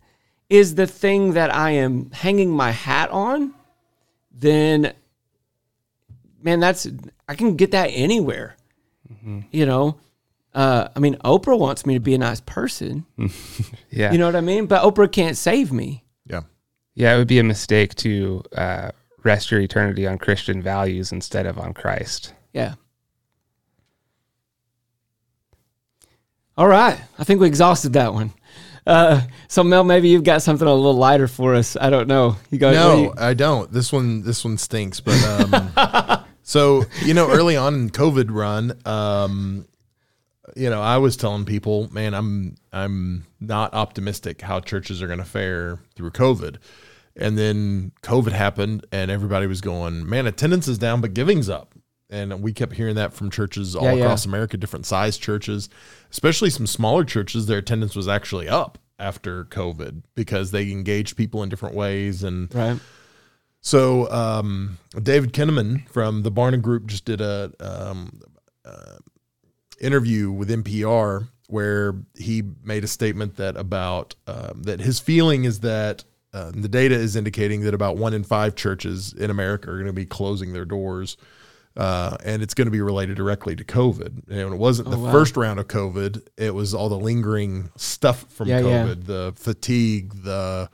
is the thing that I am hanging my hat on, then, man, that's, I can get that anywhere. Mm-hmm. You know? Uh, I mean, Oprah wants me to be a nice person. yeah. You know what I mean? But Oprah can't save me. Yeah. Yeah, it would be a mistake to uh, rest your eternity on Christian values instead of on Christ. Yeah. All right. I think we exhausted that one. Uh, so Mel, maybe you've got something a little lighter for us. I don't know. You got no, you? I don't. This one, this one stinks. But um, so you know, early on in COVID run, um, you know, I was telling people, man, I'm I'm not optimistic how churches are going to fare through COVID. And then COVID happened and everybody was going, man, attendance is down but giving's up. And we kept hearing that from churches all yeah, across yeah. America, different size churches, especially some smaller churches, their attendance was actually up after COVID because they engaged people in different ways and Right. So um, David Kinnaman from the Barna Group just did a um, uh, interview with NPR where he made a statement that about um, that his feeling is that uh, the data is indicating that about one in five churches in America are going to be closing their doors. Uh, and it's going to be related directly to COVID. And it wasn't oh, the wow. first round of COVID; it was all the lingering stuff from yeah, COVID, yeah. the fatigue, the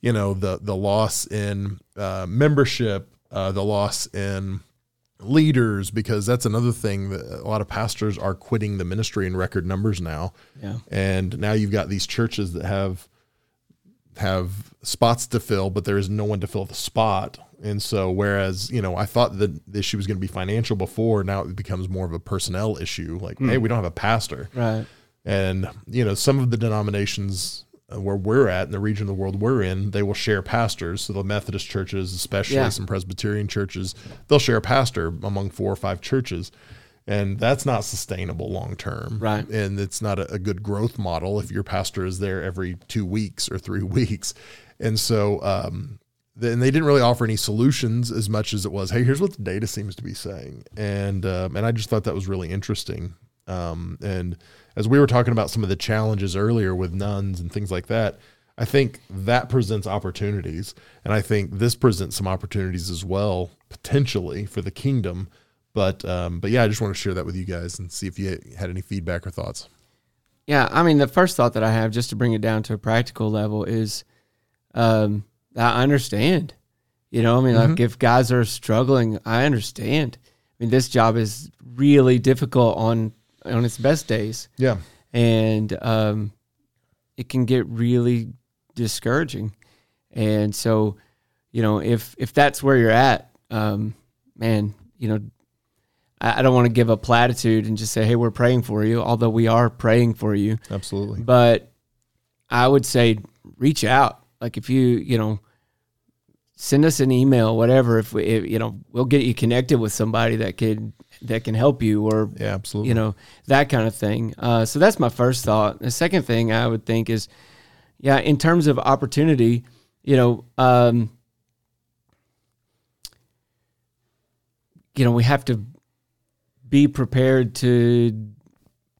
you know the the loss in uh, membership, uh, the loss in leaders because that's another thing that a lot of pastors are quitting the ministry in record numbers now. Yeah. And now you've got these churches that have have spots to fill, but there is no one to fill the spot. And so whereas, you know, I thought that the issue was going to be financial before, now it becomes more of a personnel issue. Like, mm. hey, we don't have a pastor. Right. And, you know, some of the denominations where we're at in the region of the world we're in, they will share pastors. So the Methodist churches, especially yeah. some Presbyterian churches, they'll share a pastor among four or five churches. And that's not sustainable long term. Right. And it's not a, a, good growth model if your pastor is there every two weeks or three weeks. And so, um, then they didn't really offer any solutions as much as it was, hey, here's what the data seems to be saying. And, um, and I just thought that was really interesting. Um, and, as we were talking about some of the challenges earlier with nones and things like that, I think that presents opportunities. And I think this presents some opportunities as well, potentially for the kingdom. But, um, but yeah, I just want to share that with you guys and see if you had any feedback or thoughts. Yeah. I mean, the first thought that I have, just to bring it down to a practical level, is um, I understand. You know, I mean, mm-hmm. like if guys are struggling, I understand. I mean, this job is really difficult on on its best days. Yeah. And um, it can get really discouraging. And so, you know, if if that's where you're at, um, man, you know, I, I don't want to give a platitude and just say, "Hey, we're praying for you," although we are praying for you. Absolutely. But I would say reach out. Like if you, you know, send us an email, whatever. If we, if, you know, we'll get you connected with somebody that could that can help you, or yeah, absolutely, you know, that kind of thing. Uh, so that's my first thought. The second thing I would think is, yeah, in terms of opportunity, you know, um, you know, we have to be prepared to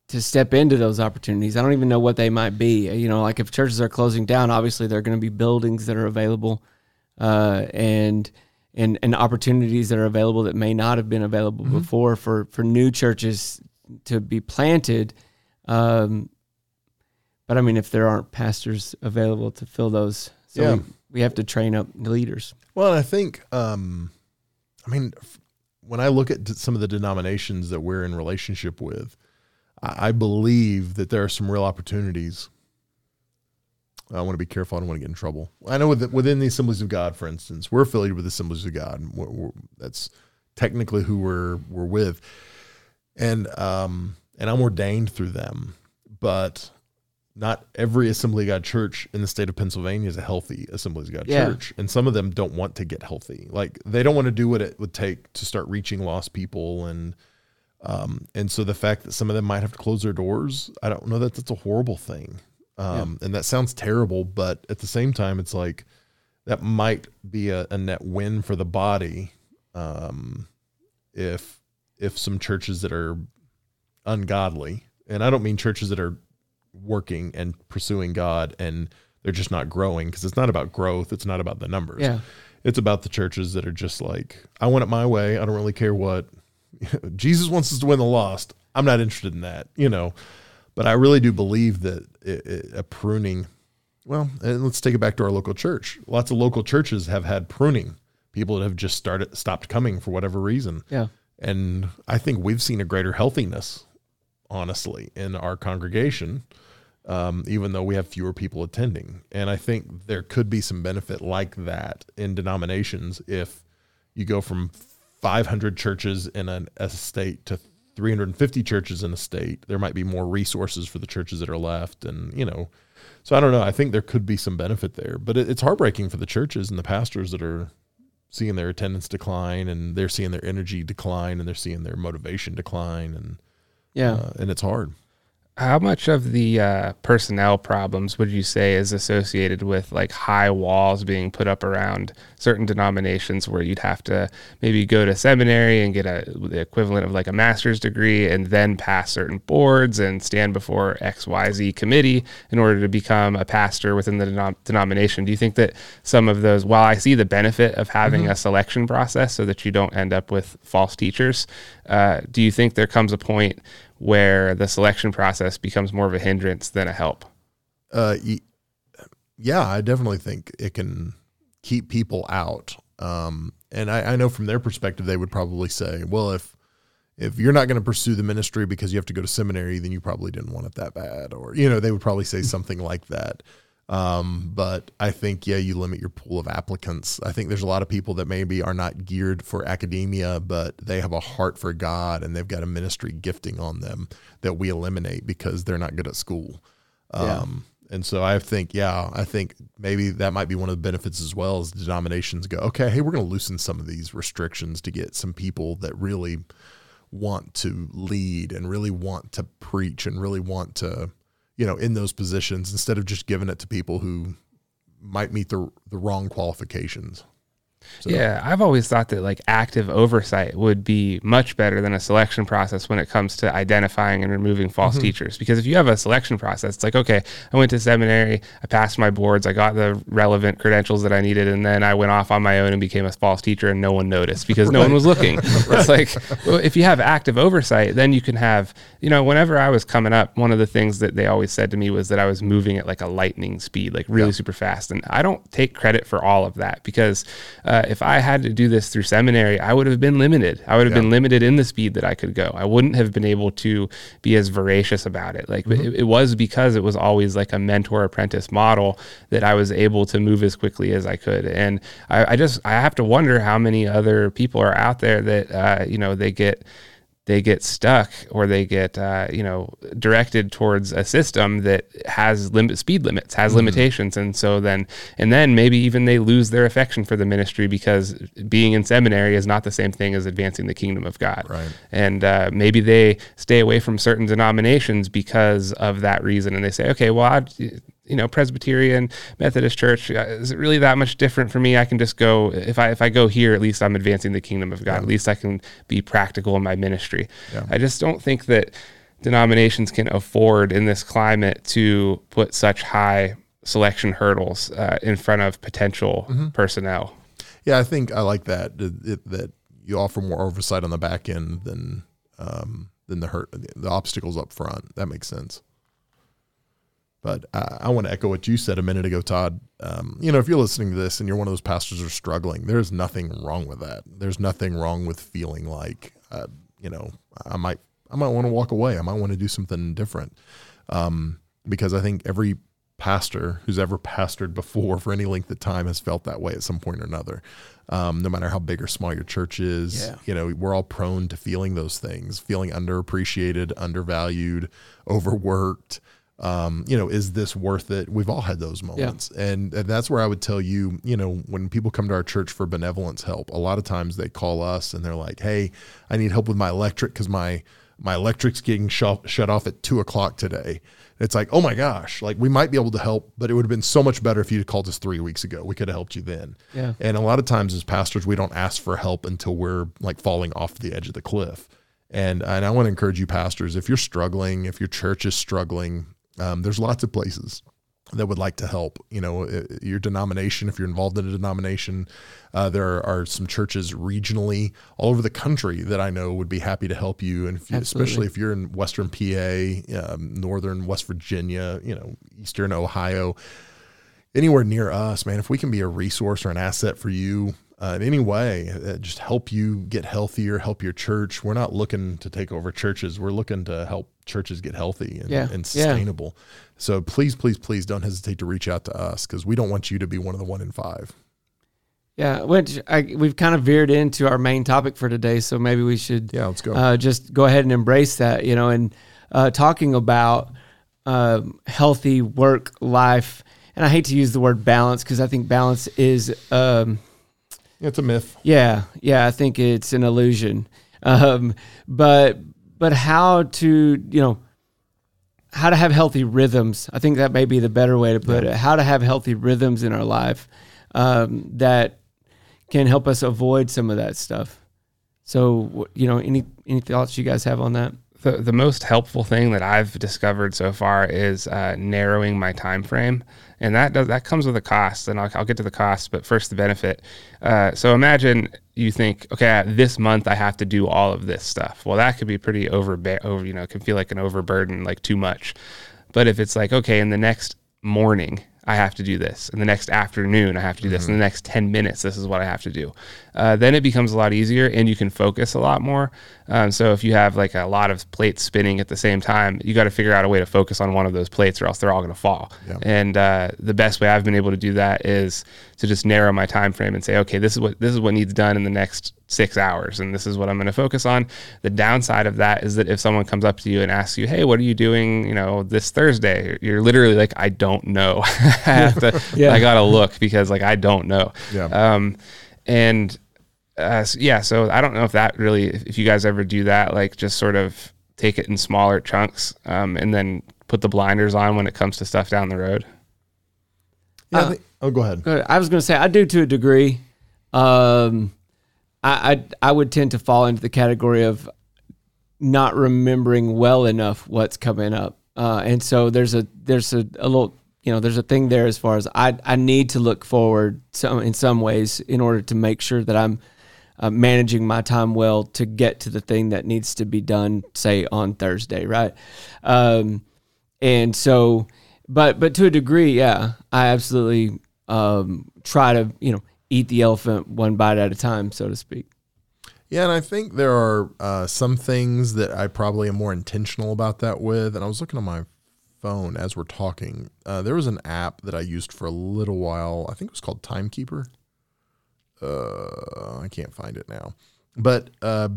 to step into those opportunities. I don't even know what they might be. You know, like if churches are closing down, obviously there are going to be buildings that are available uh, and and and opportunities that are available that may not have been available mm-hmm. before for for new churches to be planted. Um, but I mean, if there aren't pastors available to fill those So Yeah. we, we have to train up the leaders. Well, I think, um, I mean, when I look at some of the denominations that we're in relationship with, I, I believe that there are some real opportunities. I want to be careful. I don't want to get in trouble. I know with, within the Assemblies of God, for instance, we're affiliated with the Assemblies of God. and We're, we're, that's technically who we're we're with, and um, and I'm ordained through them, but not every Assembly of God church in the state of Pennsylvania is a healthy Assemblies of God Yeah. church, and some of them don't want to get healthy. Like they don't want to do what it would take to start reaching lost people, and um, and so the fact that some of them might have to close their doors, I don't know that that's a horrible thing, um, and that sounds terrible, but at the same time, it's like that might be a, a net win for the body, um, if if some churches that are ungodly, and I don't mean churches that are working and pursuing God and they're just not growing because it's not about growth. It's not about the numbers. Yeah. It's about the churches that are just like, I want it my way. I don't really care what Jesus wants us to win the lost. I'm not interested in that, you know. But I really do believe that it, it, a pruning, well, and let's take it back to our local church. Lots of local churches have had pruning. People that have just started stopped coming for whatever reason. Yeah. And I think we've seen a greater healthiness, honestly, in our congregation, um, even though we have fewer people attending. And I think there could be some benefit like that in denominations if you go from 500 churches in an, a state to 350 churches in a state. There might be more resources for the churches that are left. And, you know, so I don't know. I think there could be some benefit there, but it, it's heartbreaking for the churches and the pastors that are seeing their attendance decline and they're seeing their energy decline and they're seeing their motivation decline and Yeah. uh, and it's hard. How much of the uh, personnel problems would you say is associated with like high walls being put up around certain denominations where you'd have to maybe go to seminary and get a the equivalent of like a master's degree and then pass certain boards and stand before XYZ committee in order to become a pastor within the denom- denomination? Do you think that some of those, while I see the benefit of having a selection process so that you don't end up with false teachers, uh, do you think there comes a point where the selection process becomes more of a hindrance than a help. Uh, yeah, I definitely think it can keep people out. Um, and I, I know from their perspective, they would probably say, well, if if you're not going to pursue the ministry because you have to go to seminary, then you probably didn't want it that bad, or you know, they would probably say something like that. Um, but I think yeah, you limit your pool of applicants. I think there's a lot of people that maybe are not geared for academia, but they have a heart for God and they've got a ministry gifting on them that we eliminate because they're not good at school. Yeah. Um, and so I think, yeah, I think maybe that might be one of the benefits as well as denominations go, okay, hey, we're going to loosen some of these restrictions to get some people that really want to lead and really want to preach and really want to, you know, in those positions instead of just giving it to people who might meet the the wrong qualifications. So, Yeah, I've always thought that like active oversight would be much better than a selection process when it comes to identifying and removing false teachers. Because if you have a selection process, it's like, okay, I went to seminary, I passed my boards, I got the relevant credentials that I needed, and then I went off on my own and became a false teacher and no one noticed because no one was looking. It's like, well, if you have active oversight, then you can have, you know, whenever I was coming up, one of the things that they always said to me was that I was moving at like a lightning speed, like really super fast. And I don't take credit for all of that because uh, if I had to do this through seminary, I would have been limited. I would have been limited in the speed that I could go. I wouldn't have been able to be as voracious about it. Like it, it was because it was always like a mentor apprentice model that I was able to move as quickly as I could. And I, I just I have to wonder how many other people are out there that uh, you know they get they get stuck or they get uh, you know directed towards a system that has limit speed limits has limitations. And so then and then maybe even they lose their affection for the ministry because being in seminary is not the same thing as advancing the kingdom of god. Right. and uh, maybe they stay away from certain denominations because of that reason. And they say okay well I, you know Presbyterian Methodist Church uh, is it really that much different for me? I can just go if I if I go here at least I'm advancing the kingdom of God. At least I can be practical in my ministry. I just don't think that denominations can afford in this climate to put such high selection hurdles uh, in front of potential personnel. Yeah, I think I like that that, it- that you offer more oversight on the back end than um, than the hurt the obstacles up front. That makes sense. But I, I want to echo what you said a minute ago, Todd. Um, you know, if you're listening to this and you're one of those pastors who are struggling, there's nothing wrong with that. There's nothing wrong with feeling like, uh, you know, I might, I might want to walk away. I might want to do something different. Um, because I think every pastor who's ever pastored before for any length of time has felt that way at some point or another. Um, no matter how big or small your church is, Yeah. you know, we're all prone to feeling those things, feeling underappreciated, undervalued, overworked. Um, you know, is this worth it? We've all had those moments. And, and that's where I would tell you, you know, when people come to our church for benevolence help, a lot of times they call us and they're like, Hey, I need help with my electric because my, my electric's getting shut, shut off at two o'clock today. It's like, oh my gosh, like we might be able to help, but it would have been so much better if you'd called us three weeks ago. We could have helped you then. Yeah. And a lot of times as pastors, we don't ask for help until we're like falling off the edge of the cliff. And, and I want to encourage you, pastors, if you're struggling, if your church is struggling, um, there's lots of places that would like to help. You know, uh, your denomination, if you're involved in a denomination, uh, there are some churches regionally all over the country that I know would be happy to help you. And if you, especially if you're in Western PA, um, Northern West Virginia, you know, Eastern Ohio, anywhere near us, man, if we can be a resource or an asset for you uh, in any way, uh, just help you get healthier, help your church. We're not looking to take over churches. We're looking to help churches get healthy and, Yeah. and Yeah. sustainable. So please, please, please don't hesitate to reach out to us because we don't want you to be one of the one in five. Yeah, which I, we've kind of veered into our main topic for today, so maybe we should Yeah, let's go. uh, just go ahead and embrace that, you know, and uh, talking about um, healthy work life. And I hate to use the word balance because I think balance is, um, it's a myth. yeah, yeah, I think it's an illusion. Um, but but how to you know how to have healthy rhythms. I think that may be the better way to put it. How to have healthy rhythms in our life um, that can help us avoid some of that stuff. So you know, any any thoughts you guys have on that? the, the most helpful thing that I've discovered so far is uh, narrowing my time frame, and that does that comes with a cost, and I'll, I'll get to the cost, but first the benefit. Uh, so imagine you think, okay, this month I have to do all of this stuff. Well, that could be pretty over, over you know, can feel like an overburden, like too much. But if it's like, okay, in the next morning I have to do this. In the next afternoon, I have to do this. In the next 10 minutes, this is what I have to do. Uh, then it becomes a lot easier and you can focus a lot more. Um, so if you have like a lot of plates spinning at the same time, you got to figure out a way to focus on one of those plates or else they're all going to fall. Yeah. And uh, the best way I've been able to do that is to just narrow my time frame and say, okay, this is what this is what needs done in the next six hours, and this is what I'm going to focus on. The downside of that is that if someone comes up to you and asks you, hey, what are you doing? You know, this Thursday, you're literally like, I don't know. I have to, Yeah. I got to look because like I don't know. Yeah. Um, and uh, s- yeah, so I don't know if that really, if if you guys ever do that, like just sort of take it in smaller chunks, um, and then put the blinders on when it comes to stuff down the road. Yeah, I Uh, think- oh, go ahead. Good. I was going to say I do to a degree. Um, I, I I would tend to fall into the category of not remembering well enough what's coming up, uh, and so there's a there's a, a little you know there's a thing there as far as I I need to look forward some in some ways in order to make sure that I'm uh, managing my time well to get to the thing that needs to be done, say on Thursday, right? Um, and so, but but to a degree, yeah, I absolutely um, try to you know eat the elephant one bite at a time, so to speak. Yeah, and I think there are uh, some things that I probably am more intentional about that with. And I was looking on my phone as we're talking. Uh, there was an app that I used for a little while. I think it was called Timekeeper. Uh, I can't find it now. But uh,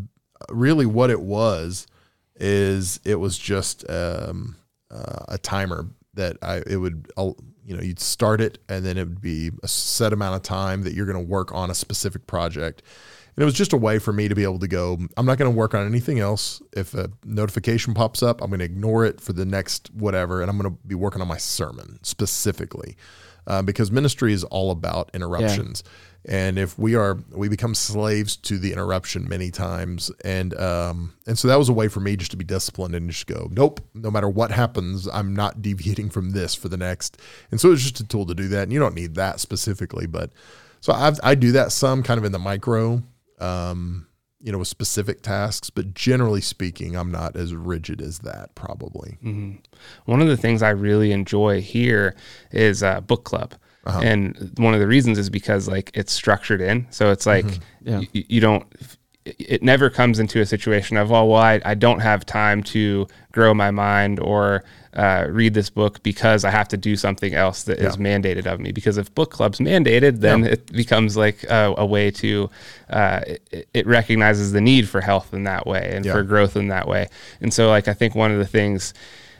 really, what it was is it was just um, uh, a timer that I it would I'll, you know you'd start it and then it would be a set amount of time that you're going to work on a specific project. And it was just a way for me to be able to go, I'm not going to work on anything else. If a notification pops up, I'm going to ignore it for the next whatever. And I'm going to be working on my sermon specifically uh, because ministry is all about interruptions. And if we are, we become slaves to the interruption many times. And, um, and so that was a way for me just to be disciplined and just go, nope, no matter what happens, I'm not deviating from this for the next. And so it's just a tool to do that. And you don't need that specifically, but so I've, I do that some kind of in the micro. Um, you know, with specific tasks, but generally speaking, I'm not as rigid as that probably. One of the things I really enjoy here is uh, book club. And one of the reasons is because like it's structured in. So it's like Yeah. y- you don't, it never comes into a situation of, oh, well, I, I don't have time to grow my mind or uh, read this book because I have to do something else that is mandated of me. Because if book club's mandated, then Yeah. it becomes like a, a way to, uh, it, it recognizes the need for health in that way and Yeah. for growth in that way. And so, like, I think one of the things,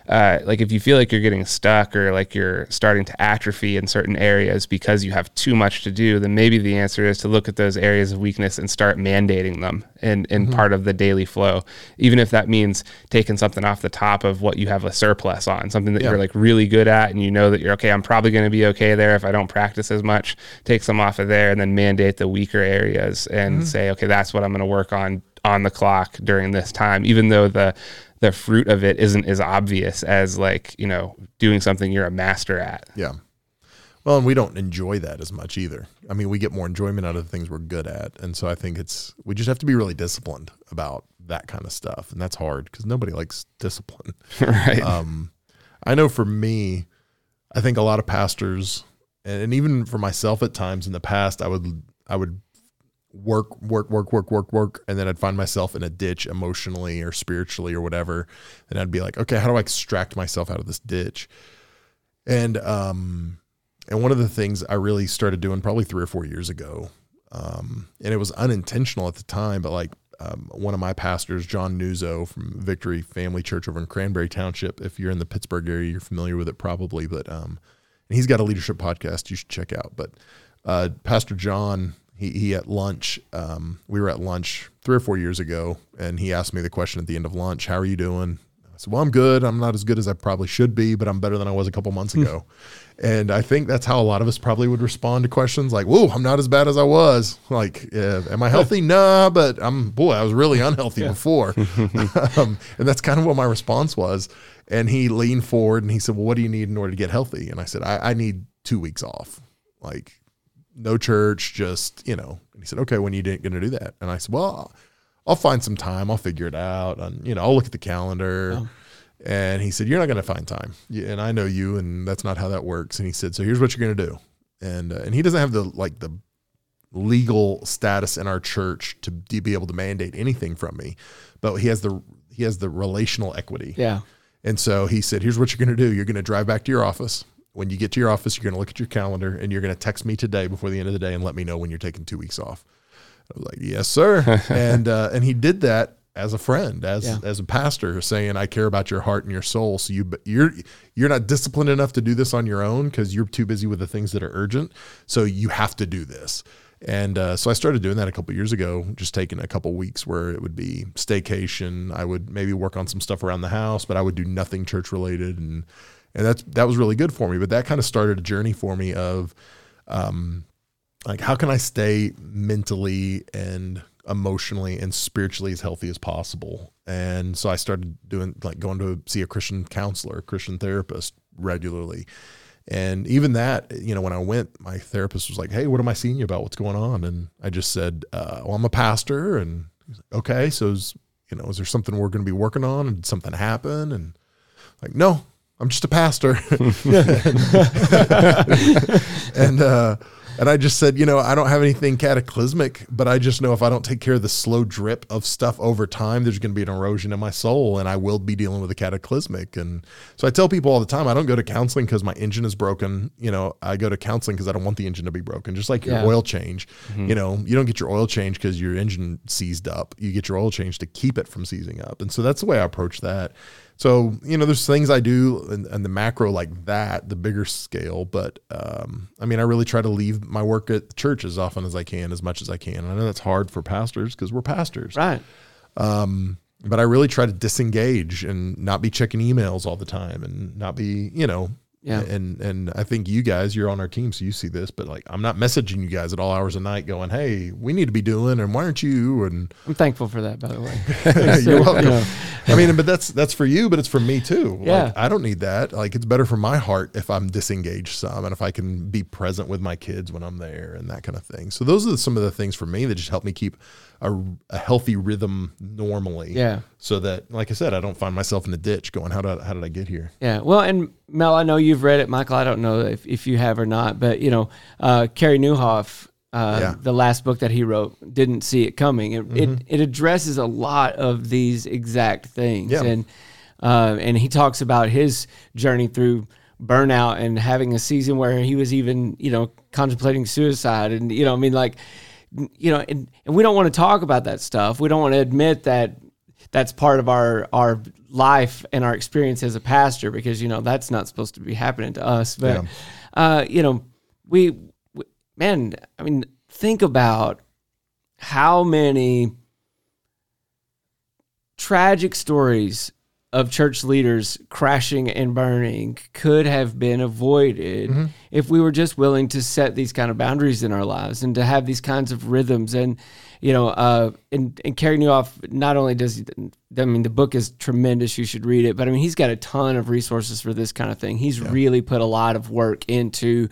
uh, like if you feel like you're getting stuck or like you're starting to atrophy in certain areas because you have too much to do, then maybe the answer is to look at those areas of weakness and start mandating them in, in part of the daily flow. Even if that means taking something off the top of what you have a surplus on, something that Yeah. you're like really good at and you know that you're okay, I'm probably going to be okay there if I don't practice as much, take some off of there and then mandate the weaker areas and say, okay, that's what I'm going to work on on the clock during this time, even though the the fruit of it isn't as obvious as like you know doing something you're a master at. Yeah. Well, and we don't enjoy that as much either. I mean, we get more enjoyment out of the things we're good at. And so I think it's, we just have to be really disciplined about that kind of stuff. And that's hard because nobody likes discipline. right. Um, I know for me, I think a lot of pastors, and, and even for myself at times in the past, I would, I would work, work, work, work, work, work, and then I'd find myself in a ditch emotionally or spiritually or whatever. And I'd be like, okay, how do I extract myself out of this ditch? And um, and one of the things I really started doing probably three or four years ago, um, and it was unintentional at the time, but like um, one of my pastors, John Nuzzo from Victory Family Church over in Cranberry Township. If you're in the Pittsburgh area, you're familiar with it probably, but um, and he's got a leadership podcast you should check out. But uh, Pastor John, he, he at lunch, um, we were at lunch three or four years ago, and he asked me the question at the end of lunch, "How are you doing?" I said, "Well, I'm good. I'm not as good as I probably should be, but I'm better than I was a couple months ago." and I think that's how a lot of us probably would respond to questions like, "Whoa, I'm not as bad as I was." Like, uh, am I healthy? nah, but I'm boy, I was really unhealthy before. um, and that's kind of what my response was. And he leaned forward and he said, "Well, what do you need in order to get healthy?" And I said, "I, I need two weeks off, like no church, just you know." And he said, "Okay, when you going to do that?" And I said, "Well." I'll find some time. I'll figure it out. And, you know, I'll look at the calendar. And he said, You're not going to find time. And I know you, and that's not how that works. And he said, So here's what you're going to do. And, uh, and he doesn't have the, like, the legal status in our church to, to be able to mandate anything from me, but he has the, he has the relational equity. Yeah. And so he said, Here's what you're going to do. You're going to drive back to your office. When you get to your office, you're going to look at your calendar and you're going to text me today before the end of the day and let me know when you're taking two weeks off. I was like, Yes, sir. and uh, and he did that as a friend, as Yeah. as a pastor, saying, I care about your heart and your soul. So you you're you're not disciplined enough to do this on your own because you're too busy with the things that are urgent. So you have to do this. And uh, so I started doing that a couple years ago, just taking a couple weeks where it would be staycation. I would maybe work on some stuff around the house, but I would do nothing church related, and and that's that was really good for me. But that kind of started a journey for me of, um, like how can I stay mentally and emotionally and spiritually as healthy as possible. And so I started doing like going to see a Christian counselor, a Christian therapist regularly. And even that, you know, when I went, my therapist was like, "Hey, what am I seeing you about? What's going on?" And I just said, uh, "Well, I'm a pastor." And he's like, "Okay, so is you know, is there something we're going to be working on? And something happen?" And like, "No, I'm just a pastor." and uh, and I just said, you know, I don't have anything cataclysmic, but I just know if I don't take care of the slow drip of stuff over time, there's going to be an erosion in my soul, and I will be dealing with a cataclysmic. And so I tell people all the time, I don't go to counseling because my engine is broken. You know, I go to counseling because I don't want the engine to be broken. Just like your Yeah. oil change, you know, you don't get your oil change because your engine seized up. You get your oil change to keep it from seizing up. And so that's the way I approach that. So, you know, there's things I do and, in the macro like that, the bigger scale. But um, I mean, I really try to leave my work at church as often as I can, as much as I can. And I know that's hard for pastors because we're pastors. Right. But I really try to disengage and not be checking emails all the time and not be, you know, Yeah. And and I think you guys, you're on our team, so you see this, but like I'm not messaging you guys at all hours of night going, Hey, we need to be doing and why aren't you? And I'm thankful for that, by the way. you're welcome. You know, I mean, but that's that's for you, but it's for me too. Yeah. Like, I don't need that. Like it's better for my heart if I'm disengaged some and if I can be present with my kids when I'm there and that kind of thing. So those are some of the things for me that just help me keep a, a healthy rhythm normally. Yeah. So that, like I said, I don't find myself in a ditch going, how did how did I get here? Yeah. Well, and Mel, I know you've read it. Michael, I don't know if, if you have or not, but you know, uh, Carey Nieuwhof, uh, Yeah. the last book that he wrote, didn't see it coming. It, it, it addresses a lot of these exact things. Yeah. And, uh, and he talks about his journey through burnout and having a season where he was even, you know, contemplating suicide. And, you know, I mean, like, you know, and, and we don't want to talk about that stuff. We don't want to admit that that's part of our our life and our experience as a pastor because you know that's not supposed to be happening to us. But Yeah. uh, you know, we, we man, I mean, think about how many tragic stories of church leaders crashing and burning could have been avoided if we were just willing to set these kind of boundaries in our lives and to have these kinds of rhythms. And you know uh and and Carey Nieuwhof not only does he i mean the book is tremendous. You should read it. But i mean he's got a ton of resources for this kind of thing. He's really put a lot of work into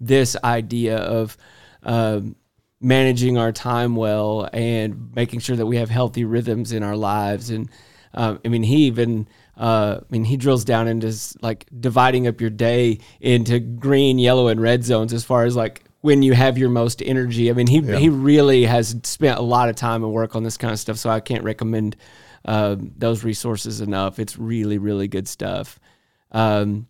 this idea of um managing our time well and making sure that we have healthy rhythms in our lives. And um, I mean, he even, uh, I mean, he drills down into like dividing up your day into green, yellow, and red zones as far as like when you have your most energy. I mean, he he really has spent a lot of time and work on this kind of stuff. So I can't recommend uh, those resources enough. It's really, really good stuff. Um,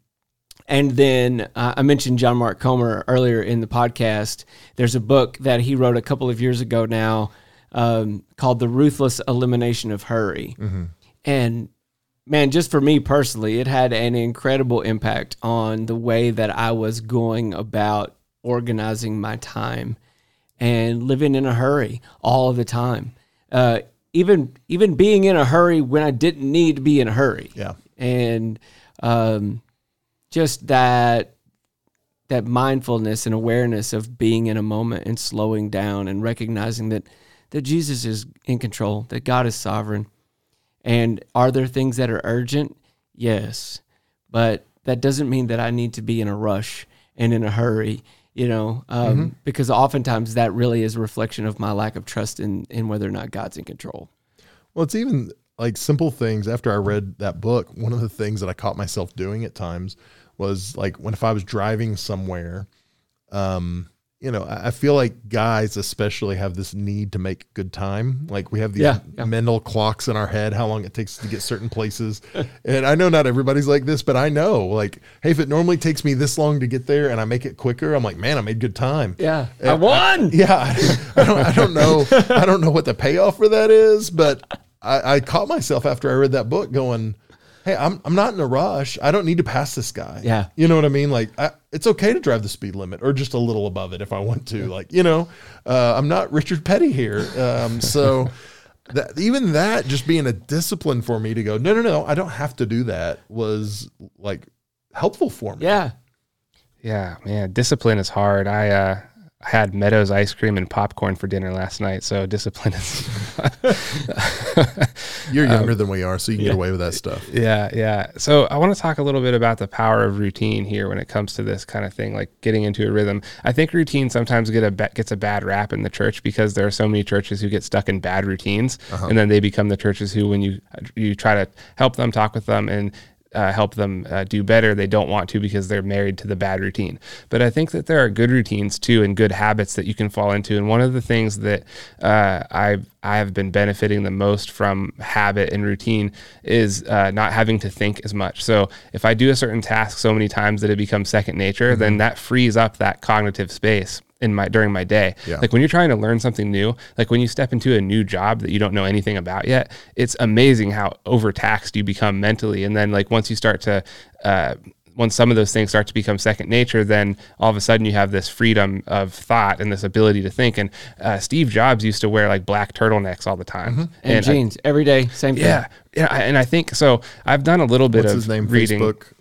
and then uh, I mentioned John Mark Comer earlier in the podcast. There's a book that he wrote a couple of years ago now um, called The Ruthless Elimination of Hurry. And man, just for me personally, it had an incredible impact on the way that I was going about organizing my time and living in a hurry all the time. Uh, even even being in a hurry when I didn't need to be in a hurry Yeah. and um, just that that mindfulness and awareness of being in a moment and slowing down and recognizing that that Jesus is in control, that God is sovereign. And are there things that are urgent? Yes. But that doesn't mean that I need to be in a rush and in a hurry, you know, um, because oftentimes that really is a reflection of my lack of trust in, in whether or not God's in control. Well, it's even like simple things. After I read that book, one of the things that I caught myself doing at times was like when if I was driving somewhere, um, you know, I I feel like guys especially have this need to make good time. Like we have these Yeah, yeah. mental clocks in our head, how long it takes to get certain places. and I know not everybody's like this, but I know like, hey, if it normally takes me this long to get there and I make it quicker, I'm like, man, I made good time. Yeah. And I won. yeah, I don't, I don't know. I don't know what the payoff for that is, but I, I caught myself after I read that book going, "Hey, I'm I'm not in a rush. I don't need to pass this guy." Yeah. you know what I mean. Like, I, it's okay to drive the speed limit or just a little above it if I want to. Like, you know, uh, I'm not Richard Petty here, um, so. That, even that just being a discipline for me to go no no no I don't have to do that was like helpful for me Yeah. Yeah, man, discipline is hard. I uh, had Meadows ice cream and popcorn for dinner last night, so discipline is. you're younger than we are so you can get away with that stuff yeah, yeah. So I want to talk a little bit about the power of routine here when it comes to this kind of thing, like getting into a rhythm. I think routine sometimes get a gets a bad rap in the church because there are so many churches who get stuck in bad routines, uh-huh. and then they become the churches who, when you you try to help them, talk with them, and uh, help them uh, do better, they don't want to because they're married to the bad routine. But I think that there are good routines too and good habits that you can fall into. And one of the things that uh, I I have been benefiting the most from habit and routine is uh, not having to think as much. So if I do a certain task so many times that it becomes second nature, then that frees up that cognitive space in my during my day. Yeah. Like when you're trying to learn something new, like when you step into a new job that you don't know anything about yet, it's amazing how overtaxed you become mentally. And then like once you start to uh once some of those things start to become second nature, then all of a sudden you have this freedom of thought and this ability to think. And uh, Steve Jobs used to wear like black turtlenecks all the time. And, I- jeans every day, same thing. yeah, yeah, and I think so. I've done a little bit what's of his name reading. Facebook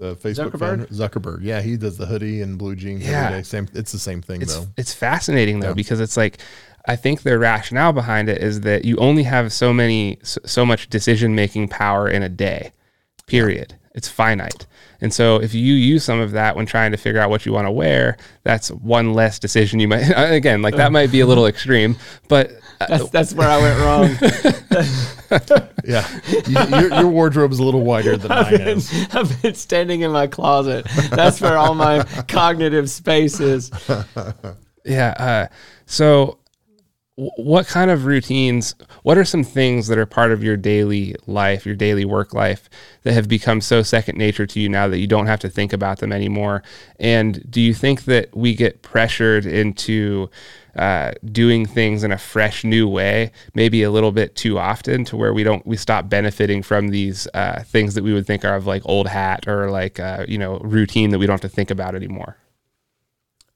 the Facebook Zuckerberg? founder, Zuckerberg. Yeah, he does the hoodie and blue jeans Yeah. every day. Same. It's the same thing it's though. it's fascinating though Yeah. because it's like I think their rationale behind it is that you only have so many so, so much decision making power in a day. Period. It's finite. And so if you use some of that when trying to figure out what you want to wear, that's one less decision you might again, like that might be a little extreme, but uh, That's that's where I went wrong. Yeah, You- your, your wardrobe is a little wider than mine I've been, is. I've been standing in my closet. That's where all my cognitive space is. Yeah. Uh, so, w- what kind of routines? What are some things that are part of your daily life, your daily work life, that have become so second nature to you now that you don't have to think about them anymore? And do you think that we get pressured into uh, doing things in a fresh, new way, maybe a little bit too often, to where we don't we stop benefiting from these uh, things that we would think are of like old hat or like uh, you know routine that we don't have to think about anymore?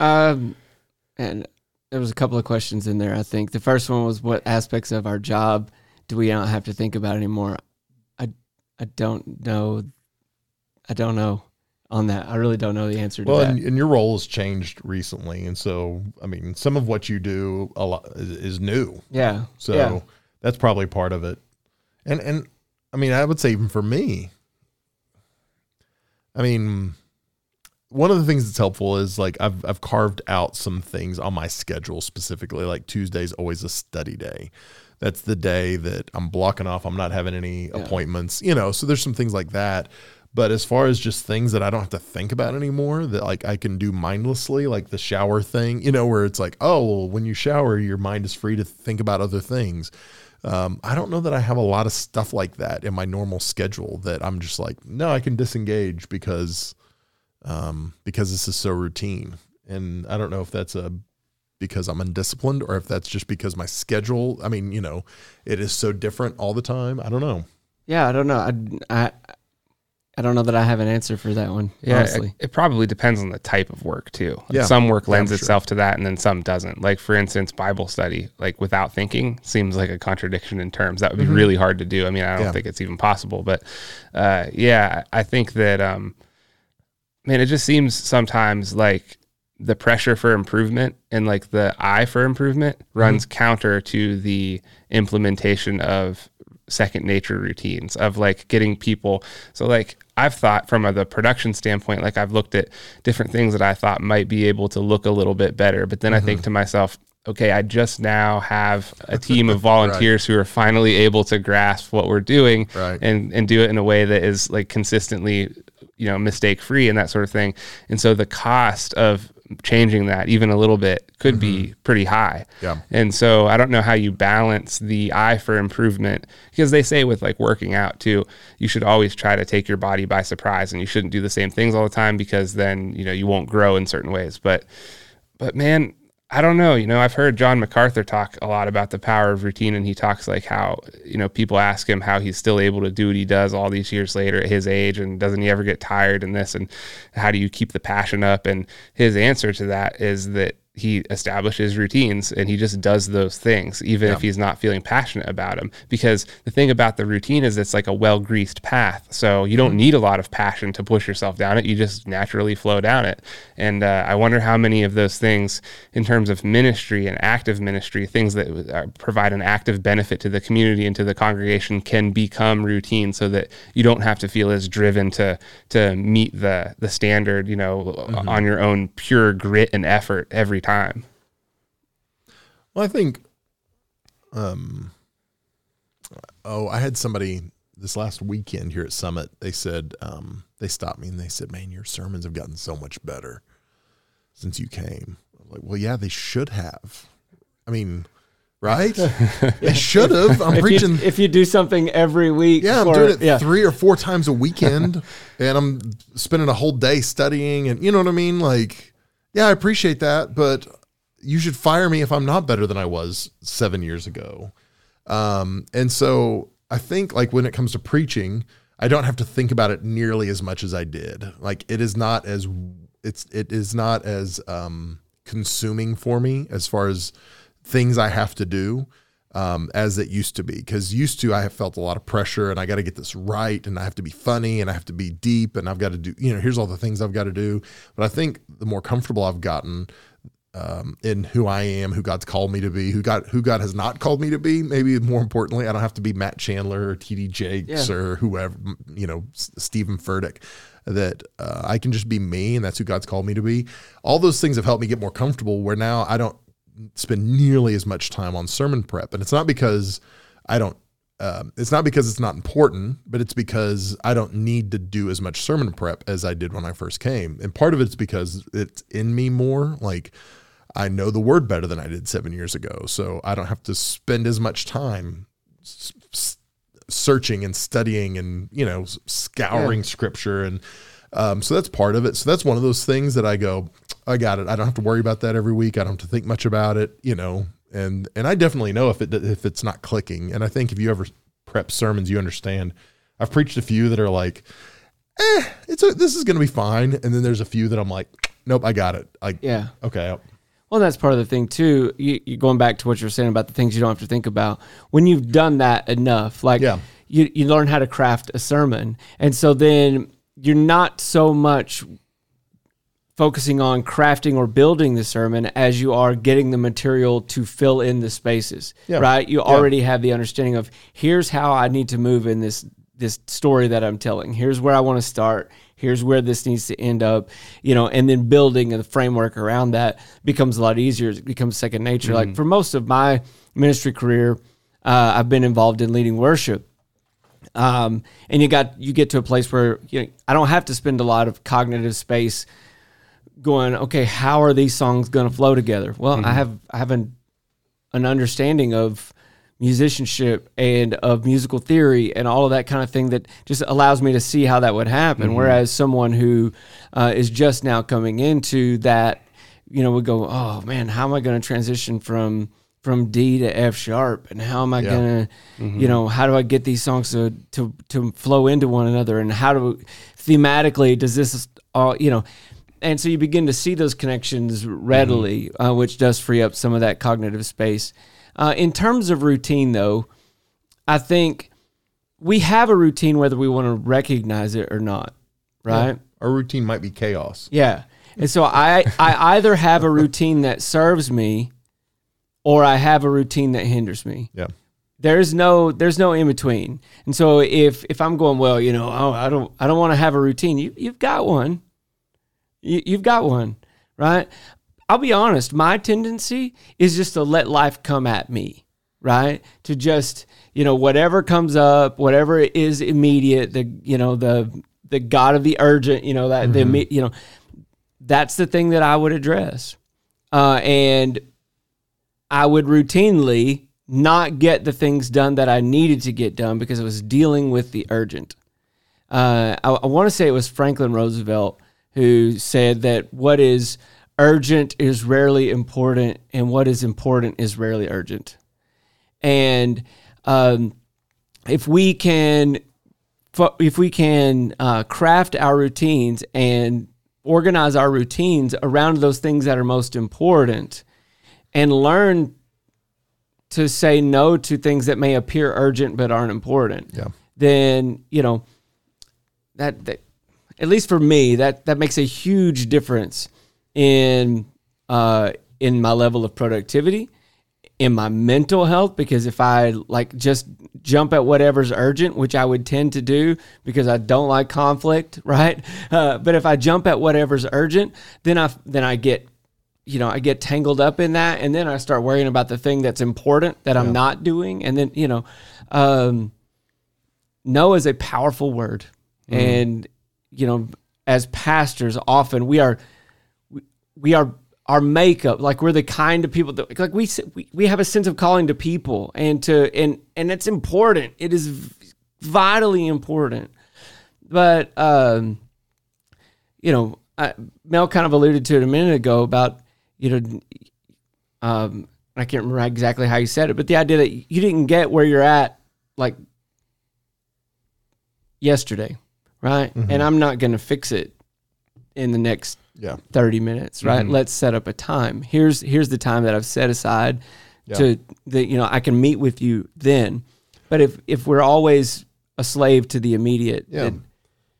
Um, and there was a couple of questions in there. I think the first one was what aspects of our job do we not have to think about anymore? I I don't know. I don't know on that. I really don't know the answer to Well, that. and, and your role has changed recently, and so I mean, some of what you do a lot is, is new. yeah. So yeah. that's probably part of it. And and I mean, I would say even for me, I mean, one of the things that's helpful is like I've I've carved out some things on my schedule specifically. Like Tuesday's always a study day. That's the day that I'm blocking off. I'm not having any appointments, you know. So there's some things like that. But as far as just things that I don't have to think about anymore, that like I can do mindlessly, like the shower thing, you know, where it's like, oh, well, when you shower, your mind is free to think about other things. Um, I don't know that I have a lot of stuff like that in my normal schedule that I'm just like, no, I can disengage because um, because this is so routine. And I don't know if that's a because I'm undisciplined or if that's just because my schedule, I mean, you know, it is so different all the time. I don't know. Yeah, I don't know. I, I, I don't know that I have an answer for that one. Yeah, honestly. it, it probably depends on the type of work too. Like, Yeah. some work lends I'm sure. itself to that, and then some doesn't. Like for instance, Bible study, like without thinking, seems like a contradiction in terms. That would be really hard to do. I mean, I don't Mm-hmm. Yeah. think it's even possible. But uh, yeah, I think that um, man, it just seems sometimes like the pressure for improvement and like the eye for improvement Mm-hmm. runs counter to the implementation of second nature routines of like getting people so like i've thought from a, the production standpoint like i've looked at different things that i thought might be able to look a little bit better but then i Mm-hmm. think to myself okay i just now have a team of volunteers who are finally able to grasp what we're doing Right. and and do it in a way that is like consistently you know mistake free and that sort of thing. And so the cost of changing that even a little bit could be mm-hmm. pretty high. Yeah. and so i don't know how you balance the eye for improvement because they say with like working out too you should always try to take your body by surprise and you shouldn't do the same things all the time because then you know you won't grow in certain ways. But but man I don't know. You know, I've heard John MacArthur talk a lot about the power of routine, and he talks like how, you know, people ask him how he's still able to do what he does all these years later at his age, and doesn't he ever get tired and this, and how do you keep the passion up? And his answer to that is that he establishes routines and he just does those things, even if he's not feeling passionate about them. Because the thing about the routine is it's like a well greased path. So you don't need a lot of passion to push yourself down it. You just naturally flow down it. And uh, I wonder how many of those things, in terms of ministry and active ministry, things that uh, provide an active benefit to the community and to the congregation, can become routine, so that you don't have to feel as driven to to meet the the standard, you know, on your own pure grit and effort every time. Well, I think, um, oh, I had somebody this last weekend here at Summit. They said, um, they stopped me and they said, man, your sermons have gotten so much better since you came. I'm like, well, yeah, they should have. I mean, right? they should have. I'm if, preaching. you, if you do something every week, Yeah, I'm for- doing it yeah. three or four times a weekend, and I'm spending a whole day studying, and you know what I mean. Like, yeah, I appreciate that, but you should fire me if I'm not better than I was seven years ago. Um, and so I think like when it comes to preaching, I don't have to think about it nearly as much as I did. Like, it is not as it's it is not as um, consuming for me as far as things I have to do. Um, as it used to be. Because used to, I have felt a lot of pressure, and I got to get this right, and I have to be funny, and I have to be deep, and I've got to do, you know, here's all the things I've got to do. But I think the more comfortable I've gotten um, in who I am, who God's called me to be, who God who God has not called me to be. Maybe more importantly, I don't have to be Matt Chandler or TD Jakes Yeah. or whoever, you know, S- Steven Furtick. That uh, I can just be me, and that's who God's called me to be. All those things have helped me get more comfortable. Where now I don't spend nearly as much time on sermon prep, and it's not because I don't. Um, it's not because it's not important, but it's because I don't need to do as much sermon prep as I did when I first came. And part of it's because it's in me more. Like I know the word better than I did seven years ago. So I don't have to spend as much time s- searching and studying and, you know, scouring scripture. And um, so that's part of it. So that's one of those things that I go, I got it. I don't have to worry about that every week. I don't have to think much about it, you know. And and I definitely know if it if it's not clicking. And I think if you ever prep sermons, you understand. I've preached a few that are like, eh, it's a, this is going to be fine. And then there's a few that I'm like, nope, I got it. Like, Yeah. okay, Well, that's part of the thing too. You, you going back to what you're saying about the things you don't have to think about. When you've done that enough, like Yeah. you, you learn how to craft a sermon, and so then you're not so much focusing on crafting or building the sermon as you are getting the material to fill in the spaces. Yeah. Right? You already have the understanding of here's how I need to move in this this story that I'm telling. Here's where I want to start. Here's where this needs to end up, you know, and then building the framework around that becomes a lot easier. It becomes second nature. Like for most of my ministry career, uh, I've been involved in leading worship um, and you got you get to a place where you know, I don't have to spend a lot of cognitive space going, okay, how are these songs going to flow together? Well, I mm-hmm. have I have an an understanding of musicianship and of musical theory and all of that kind of thing that just allows me to see how that would happen. Mm-hmm. Whereas someone who uh, is just now coming into that, you know, would go, oh man, how am I going to transition from from D to F sharp, and how am I Yeah. going to, mm-hmm. you know, how do I get these songs to to to flow into one another, and how do thematically does this all, you know. And so you begin to see those connections readily, uh, which does free up some of that cognitive space. Uh, in terms of routine, though, I think we have a routine whether we want to recognize it or not, right? our routine might be chaos. Yeah. And so I, I either have a routine that serves me or I have a routine that hinders me. Yeah. There's no there's no in between. And so if if I'm going, well, you know, oh, I don't I don't want to have a routine. You you've got one. You, you've got one, right? I'll be honest, my tendency is just to let life come at me, right? To just, you know, whatever comes up, whatever is immediate, the you know, the the God of the urgent, you know, that the you know, that's the thing that I would address. Uh, and I would routinely not get the things done that I needed to get done because I was dealing with the urgent. Uh, I, I want to say it was Franklin Roosevelt who said that what is urgent is rarely important, and what is important is rarely urgent. And um, if we can, if we can uh, craft our routines and organize our routines around those things that are most important, and learn to say no to things that may appear urgent but aren't important, Yeah. then you know that, that at least for me that that makes a huge difference in uh, in my level of productivity, in my mental health. Because if I like just jump at whatever's urgent, which I would tend to do because I don't like conflict, right? Uh, but if I jump at whatever's urgent, then I then I get you know, I get tangled up in that, and then I start worrying about the thing that's important that I'm not doing, and then you know, um, no is a powerful word, and you know, as pastors, often we are, we, we are our makeup like we're the kind of people that like we, we have a sense of calling to people and to and and it's important. It is vitally important. But um you know, I, Mel kind of alluded to it a minute ago about, you know, um, I can't remember exactly how you said it, but the idea that you didn't get where you're at like yesterday, right? Mm-hmm. And I'm not going to fix it in the next Yeah. 30 minutes, right? Mm-hmm. Let's set up a time. Here's here's the time that I've set aside to that you know I can meet with you then. But if if we're always a slave to the immediate, Yeah. then-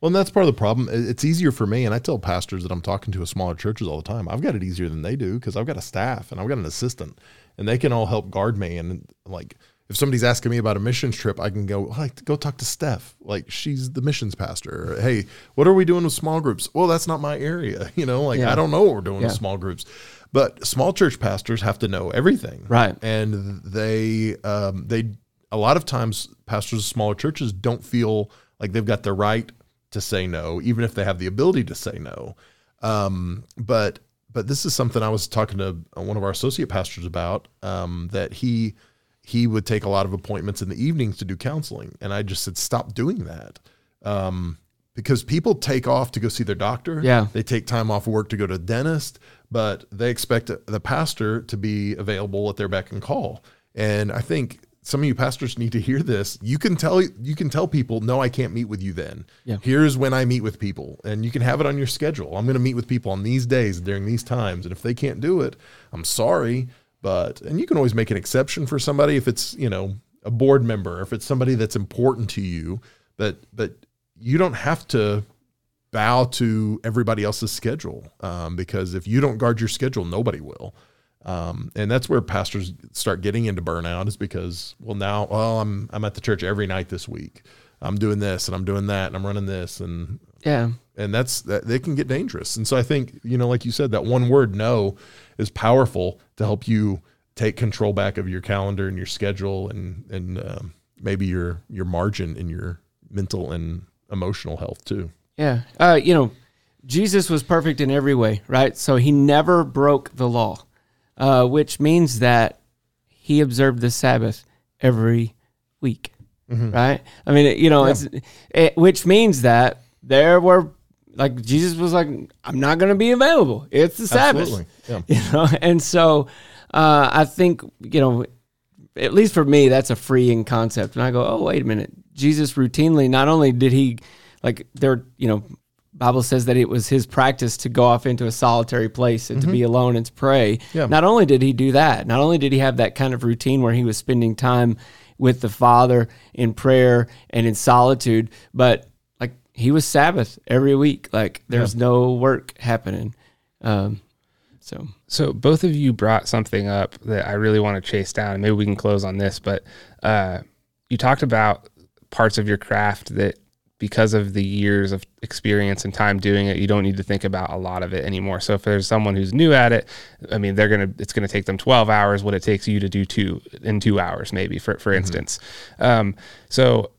Well, and that's part of the problem. It's easier for me, and I tell pastors that I'm talking to at smaller churches all the time. I've got it easier than they do because I've got a staff and I've got an assistant, and they can all help guard me. And like, if somebody's asking me about a missions trip, I can go, like, go talk to Steph. Like, she's the missions pastor. Or, hey, what are we doing with small groups? Well, that's not my area. You know, like Yeah. I don't know what we're doing Yeah. with small groups. But small church pastors have to know everything, Right. And they, um, they, a lot of times, pastors of smaller churches don't feel like they've got the right to say no, even if they have the ability to say no. Um, but but this is something I was talking to one of our associate pastors about. Um, that he he would take a lot of appointments in the evenings to do counseling, and I just said stop doing that. Um, because people take off to go see their doctor. Yeah. They take time off work to go to a dentist, but they expect the pastor to be available at their beck and call. And I think some of you pastors need to hear this. You can tell you can tell people, no, I can't meet with you then. Yeah. Here's when I meet with people. And you can have it on your schedule. I'm going to meet with people on these days during these times. And if they can't do it, I'm sorry. But and you can always make an exception for somebody if it's, you know, a board member, if it's somebody that's important to you. But but you don't have to bow to everybody else's schedule um, because if you don't guard your schedule, nobody will. Um, and that's where pastors start getting into burnout is because well now well I'm I'm at the church every night this week. I'm doing this and I'm doing that and I'm running this and yeah, and that's that they can get dangerous. And so I think you know like you said that one word no is powerful to help you take control back of your calendar and your schedule and and um, maybe your your margin in your mental and emotional health too. yeah. Uh, you know, Jesus was perfect in every way, right? So he never broke the law, uh, which means that he observed the Sabbath every week, right? I mean, you know, it's it, which means that there were like Jesus was like, I'm not going to be available. It's the Sabbath, Absolutely. Yeah. you know, and so uh, I think you know, at least for me, that's a freeing concept. And I go, oh wait a minute, Jesus routinely not only did he like there, you know, Bible says that it was his practice to go off into a solitary place and to be alone and to pray. Yeah. Not only did he do that, not only did he have that kind of routine where he was spending time with the Father in prayer and in solitude, but he was Sabbath every week. Like there's no work happening. Um, so So both of you brought something up that I really want to chase down, and maybe we can close on this. But uh, you talked about parts of your craft that, because of the years of experience and time doing it, you don't need to think about a lot of it anymore. So if there's someone who's new at it, I mean, they're gonna it's gonna take them 12 hours what it takes you to do two in two hours, maybe for for instance. Um, so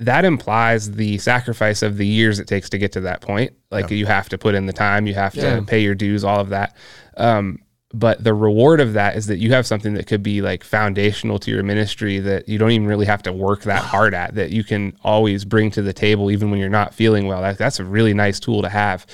that implies the sacrifice of the years it takes to get to that point. Like you have to put in the time, you have Yeah. to pay your dues, all of that. Um, but the reward of that is that you have something that could be like foundational to your ministry that you don't even really have to work that hard at that you can always bring to the table even when you're not feeling well. That, that's a really nice tool to have.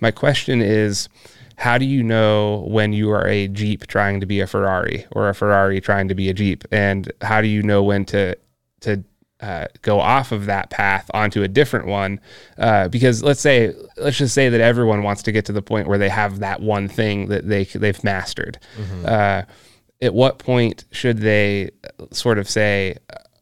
My question is how do you know when you are a Jeep trying to be a Ferrari or a Ferrari trying to be a Jeep? And how do you know when to to uh, go off of that path onto a different one uh, because let's say let's just say that everyone wants to get to the point where they have that one thing that they they've mastered. Uh, at what point should they sort of say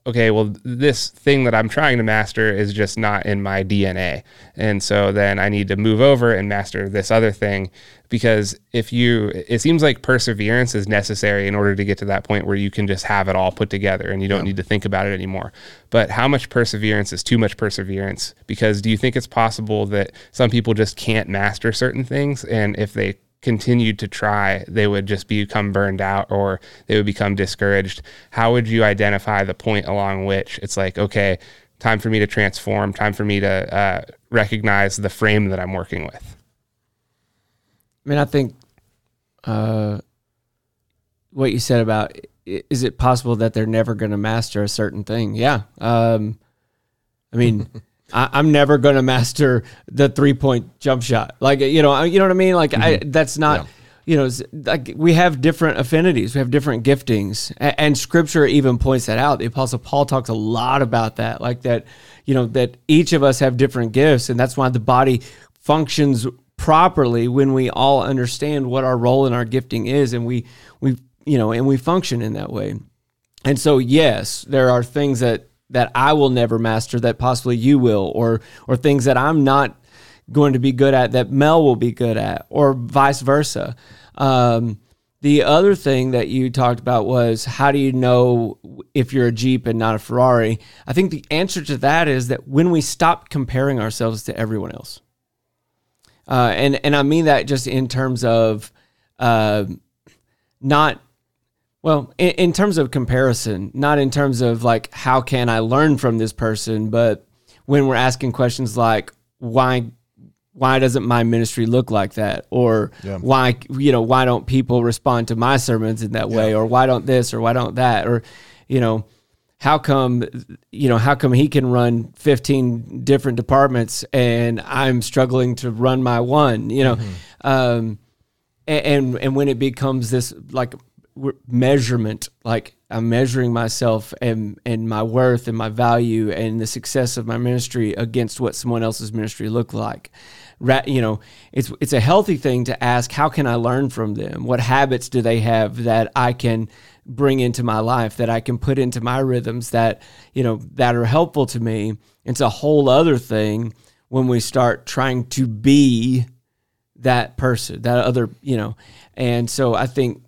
okay well this thing that i'm trying to master is just not in my dna and so then i need to move over and master this other thing because if you it seems like perseverance is necessary in order to get to that point where you can just have it all put together and you don't need to think about it anymore. But how much perseverance is too much perseverance? Because do you think it's possible that some people just can't master certain things? And if they continued to try they would just become burned out or they would become discouraged how would you identify the point along which it's like okay time for me to transform time for me to uh, recognize the frame that i'm working with I mean, I think uh, what you said about is it possible that they're never going to master a certain thing? Yeah. Um, I mean, I, I'm never going to master the three point jump shot. Like you know, I- you know what I mean. Like I, mm-hmm. that's not. Yeah. You know, like we have different affinities, we have different giftings, A- and Scripture even points that out. The Apostle Paul talks a lot about that, like that. You know, that each of us have different gifts, and that's why the body functions properly when we all understand what our role and our gifting is and we we you know, and we function in that way. And so, yes, there are things that that I will never master that possibly you will, or or things that I'm not going to be good at that Mel will be good at, or vice versa. Um, the other thing that you talked about was how do you know if you're a Jeep and not a Ferrari? I think the answer to that is that when we stop comparing ourselves to everyone else. Uh, and and I mean that just in terms of uh, not well in, in terms of comparison, not in terms of like how can I learn from this person, but when we're asking questions like why why doesn't my ministry look like that? Or Yeah. why you know why don't people respond to my sermons in that way? Or why don't this or why don't that? Or you know how come you know how come he can run 15 different departments and i'm struggling to run my one you know? Um a- and and when it becomes this like measurement like i'm measuring myself and and my worth and my value and the success of my ministry against what someone else's ministry looked like. You know it's it's a healthy thing to ask how can i learn from them? What habits do they have that i can bring into my life that i can put into my rhythms that you know that are helpful to me? It's a whole other thing when we start trying to be that person, that other, you know. And so I think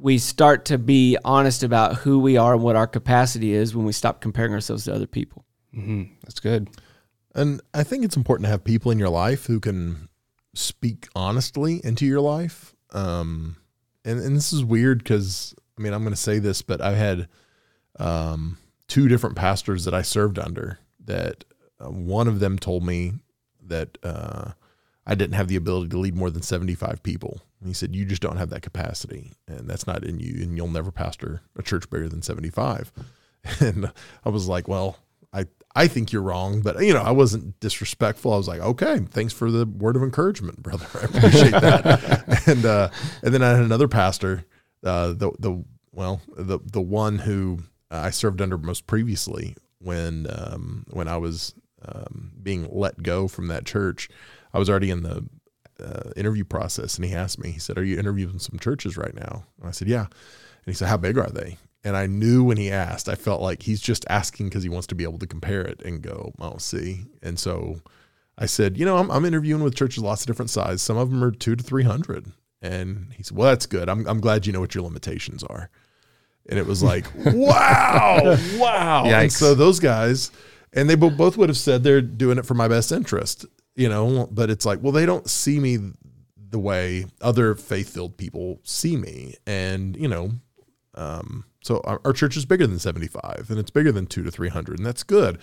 we start to be honest about who we are and what our capacity is when we stop comparing ourselves to other people. hmm That's good. And I think it's important to have people in your life who can speak honestly into your life. Um, and, and this is weird because, I mean, I'm going to say this, but I had um, two different pastors that I served under that uh, one of them told me that uh, I didn't have the ability to lead more than 75 people. And he said, You just don't have that capacity, and that's not in you, and you'll never pastor a church bigger than 75. And I was like, Well, I, I think you're wrong, but you know, I wasn't disrespectful. I was like, okay, thanks for the word of encouragement, brother. I appreciate that. and uh, and then I had another pastor, uh, the the well, the the one who I served under most previously when um, when I was um, being let go from that church. I was already in the uh, interview process, and he asked me. He said, "Are you interviewing some churches right now?" And I said, "Yeah." And he said, "How big are they?" And I knew when he asked, I felt like he's just asking because he wants to be able to compare it and go, "I'll see." And so I said, "You know, I'm, I'm interviewing with churches lots of different size. Some of them are two to three hundred. And he said, "Well, that's good. I'm I'm glad you know what your limitations are." And it was like, "Wow, wow!" And so those guys, and they both would have said they're doing it for my best interest, you know. But it's like, well, they don't see me the way other faith-filled people see me, and you know, um, so our, our church is bigger than 75 and it's bigger than two to 300 and that's good.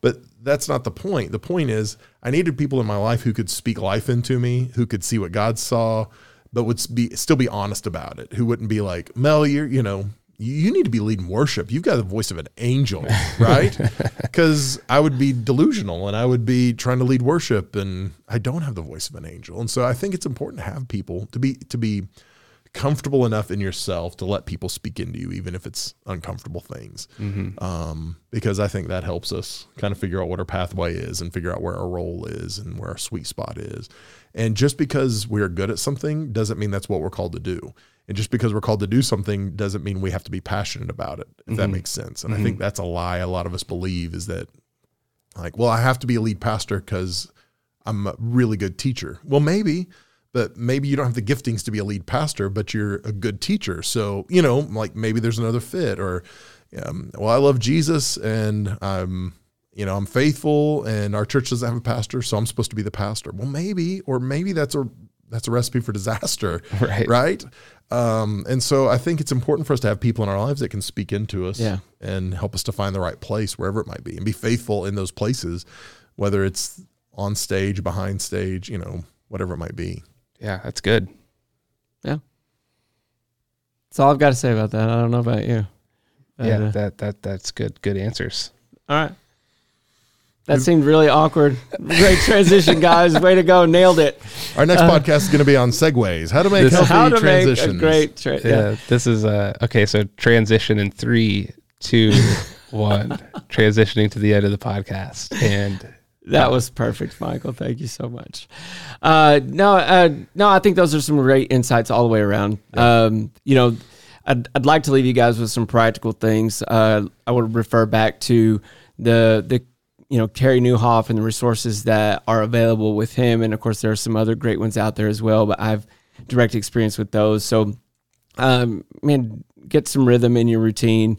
But that's not the point. The point is I needed people in my life who could speak life into me, who could see what God saw, but would be still be honest about it. Who wouldn't be like, Mel, you're, you know, you, you need to be leading worship. You've got the voice of an angel, right? Because I would be delusional and I would be trying to lead worship and I don't have the voice of an angel. And so I think it's important to have people to be to be comfortable enough in yourself to let people speak into you, even if it's uncomfortable things. Um, because I think that helps us kind of figure out what our pathway is and figure out where our role is and where our sweet spot is. And just because we're good at something doesn't mean that's what we're called to do. And just because we're called to do something doesn't mean we have to be passionate about it, if that makes sense. And I think that's a lie a lot of us believe is that, like, well, I have to be a lead pastor because I'm a really good teacher. Well, maybe, but maybe you don't have the giftings to be a lead pastor, but you're a good teacher. So, you know, like maybe there's another fit or, um, well, I love Jesus and I'm, you know, I'm faithful and our church doesn't have a pastor, so I'm supposed to be the pastor. Well, maybe, or maybe that's a, that's a recipe for disaster. Right. Right. Um, and so I think it's important for us to have people in our lives that can speak into us Yeah. and help us to find the right place wherever it might be and be faithful in those places, whether it's on stage, behind stage, you know, whatever it might be. Yeah, that's good. Yeah. That's all I've got to say about that. I don't know about you. But, yeah, uh, that that that's good. Good answers. all right. That seemed really awkward. Great transition, guys. Way to go. Nailed it. Our next podcast is going to be on segues, how to make This- healthy How to transitions. make a great tra- Yeah, yeah. this is uh okay. So transition in three, two, one. Transitioning to the end of the podcast, and That was perfect, Michael. Thank you so much. Uh, no, uh, no, I think those are some great insights all the way around. Um, you know, I'd, I'd like to leave you guys with some practical things. Uh, I would refer back to the the you know Carey Nieuwhof and the resources that are available with him, and of course there are some other great ones out there as well. But I've direct experience with those, so um, man, get some rhythm in your routine.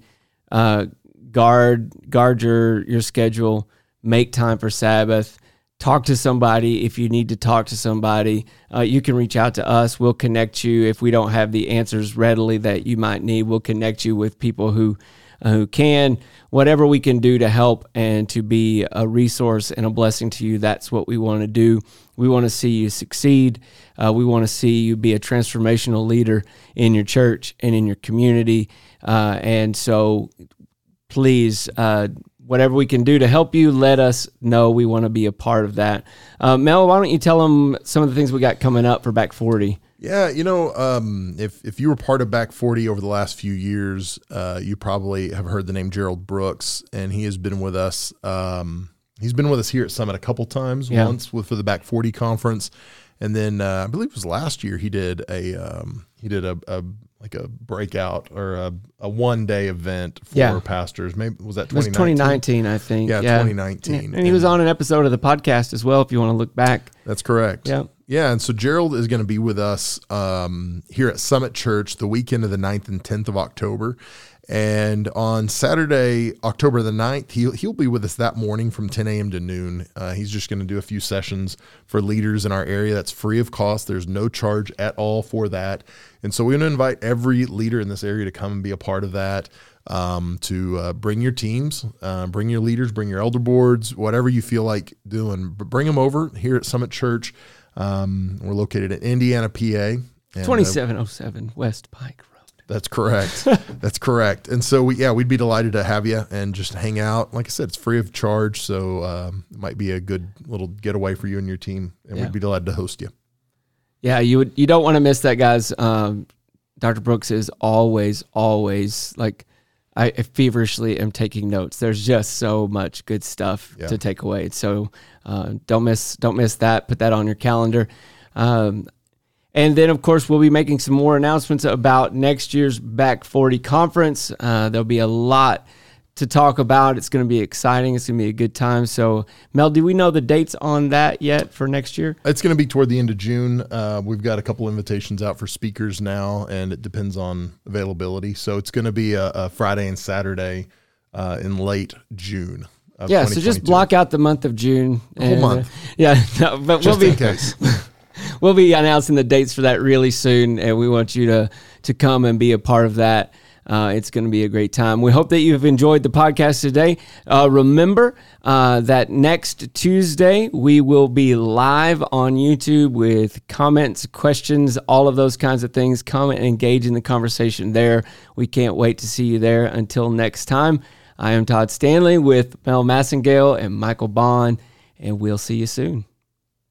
Uh, guard guard your your schedule. Make time for Sabbath. Talk to somebody if you need to talk to somebody. Uh, you can reach out to us. We'll connect you if we don't have the answers readily that you might need. We'll connect you with people who who can. Whatever we can do to help and to be a resource and a blessing to you, that's what we want to do. We want to see you succeed. Uh, we want to see you be a transformational leader in your church and in your community. Uh, and so, please, uh, whatever we can do to help you, let us know. We want to be a part of that. Uh, Mel, why don't you tell them some of the things we got coming up for Back 40? Yeah, you know, um, if if you were part of Back 40 over the last few years, uh, you probably have heard the name Gerald Brooks, and he has been with us. Um, he's been with us here at Summit a couple times. Yeah. Once with for the Back 40 conference, and then uh, I believe it was last year he did a um, he did a, a like a breakout or a, a one day event for Yeah. pastors. Maybe was that It was 2019? 2019, I think. Yeah, 2019. And he was on an episode of the podcast as well, if you want to look back. That's correct. Yeah. Yeah. And so Gerald is going to be with us um, here at Summit Church the weekend of the 9th and 10th of October. And on Saturday, October the 9th, he'll, he'll be with us that morning from 10 a.m. to noon. Uh, he's just going to do a few sessions for leaders in our area. That's free of cost. There's no charge at all for that. And so we're going to invite every leader in this area to come and be a part of that um, to uh, bring your teams, uh, bring your leaders, bring your elder boards, whatever you feel like doing. But bring them over here at Summit Church. Um, we're located in Indiana, PA. and, uh, 2707 West Pike Road. that's correct. That's correct. And so we, yeah, we'd be delighted to have you and just hang out. Like I said, it's free of charge, so um, it might be a good little getaway for you and your team. And Yeah. we'd be delighted to host you. Yeah, you would you don't want to miss that, guys. Um, Dr. Brooks is always, always like I feverishly am taking notes. There's just so much good stuff Yeah. to take away. So uh, don't miss don't miss that. Put that on your calendar. Um, and then, of course, we'll be making some more announcements about next year's Back 40 conference. Uh, there'll be a lot to talk about. It's going to be exciting. It's going to be a good time. So, Mel, do we know the dates on that yet for next year? It's going to be toward the end of June. Uh, we've got a couple invitations out for speakers now, and it depends on availability. So it's going to be a, a Friday and Saturday uh, in late June. Yeah, so just block out the month of June. whole and, month. uh, yeah, no, but just we'll in be case. we'll be announcing the dates for that really soon, and we want you to to come and be a part of that. Uh, it's going to be a great time. We hope that you've enjoyed the podcast today. Uh, remember uh, that next Tuesday we will be live on YouTube with comments, questions, all of those kinds of things. Come and engage in the conversation there. We can't wait to see you there. Until next time, I am Todd Stanley with Mel Massengale and Michael Bond, and we'll see you soon.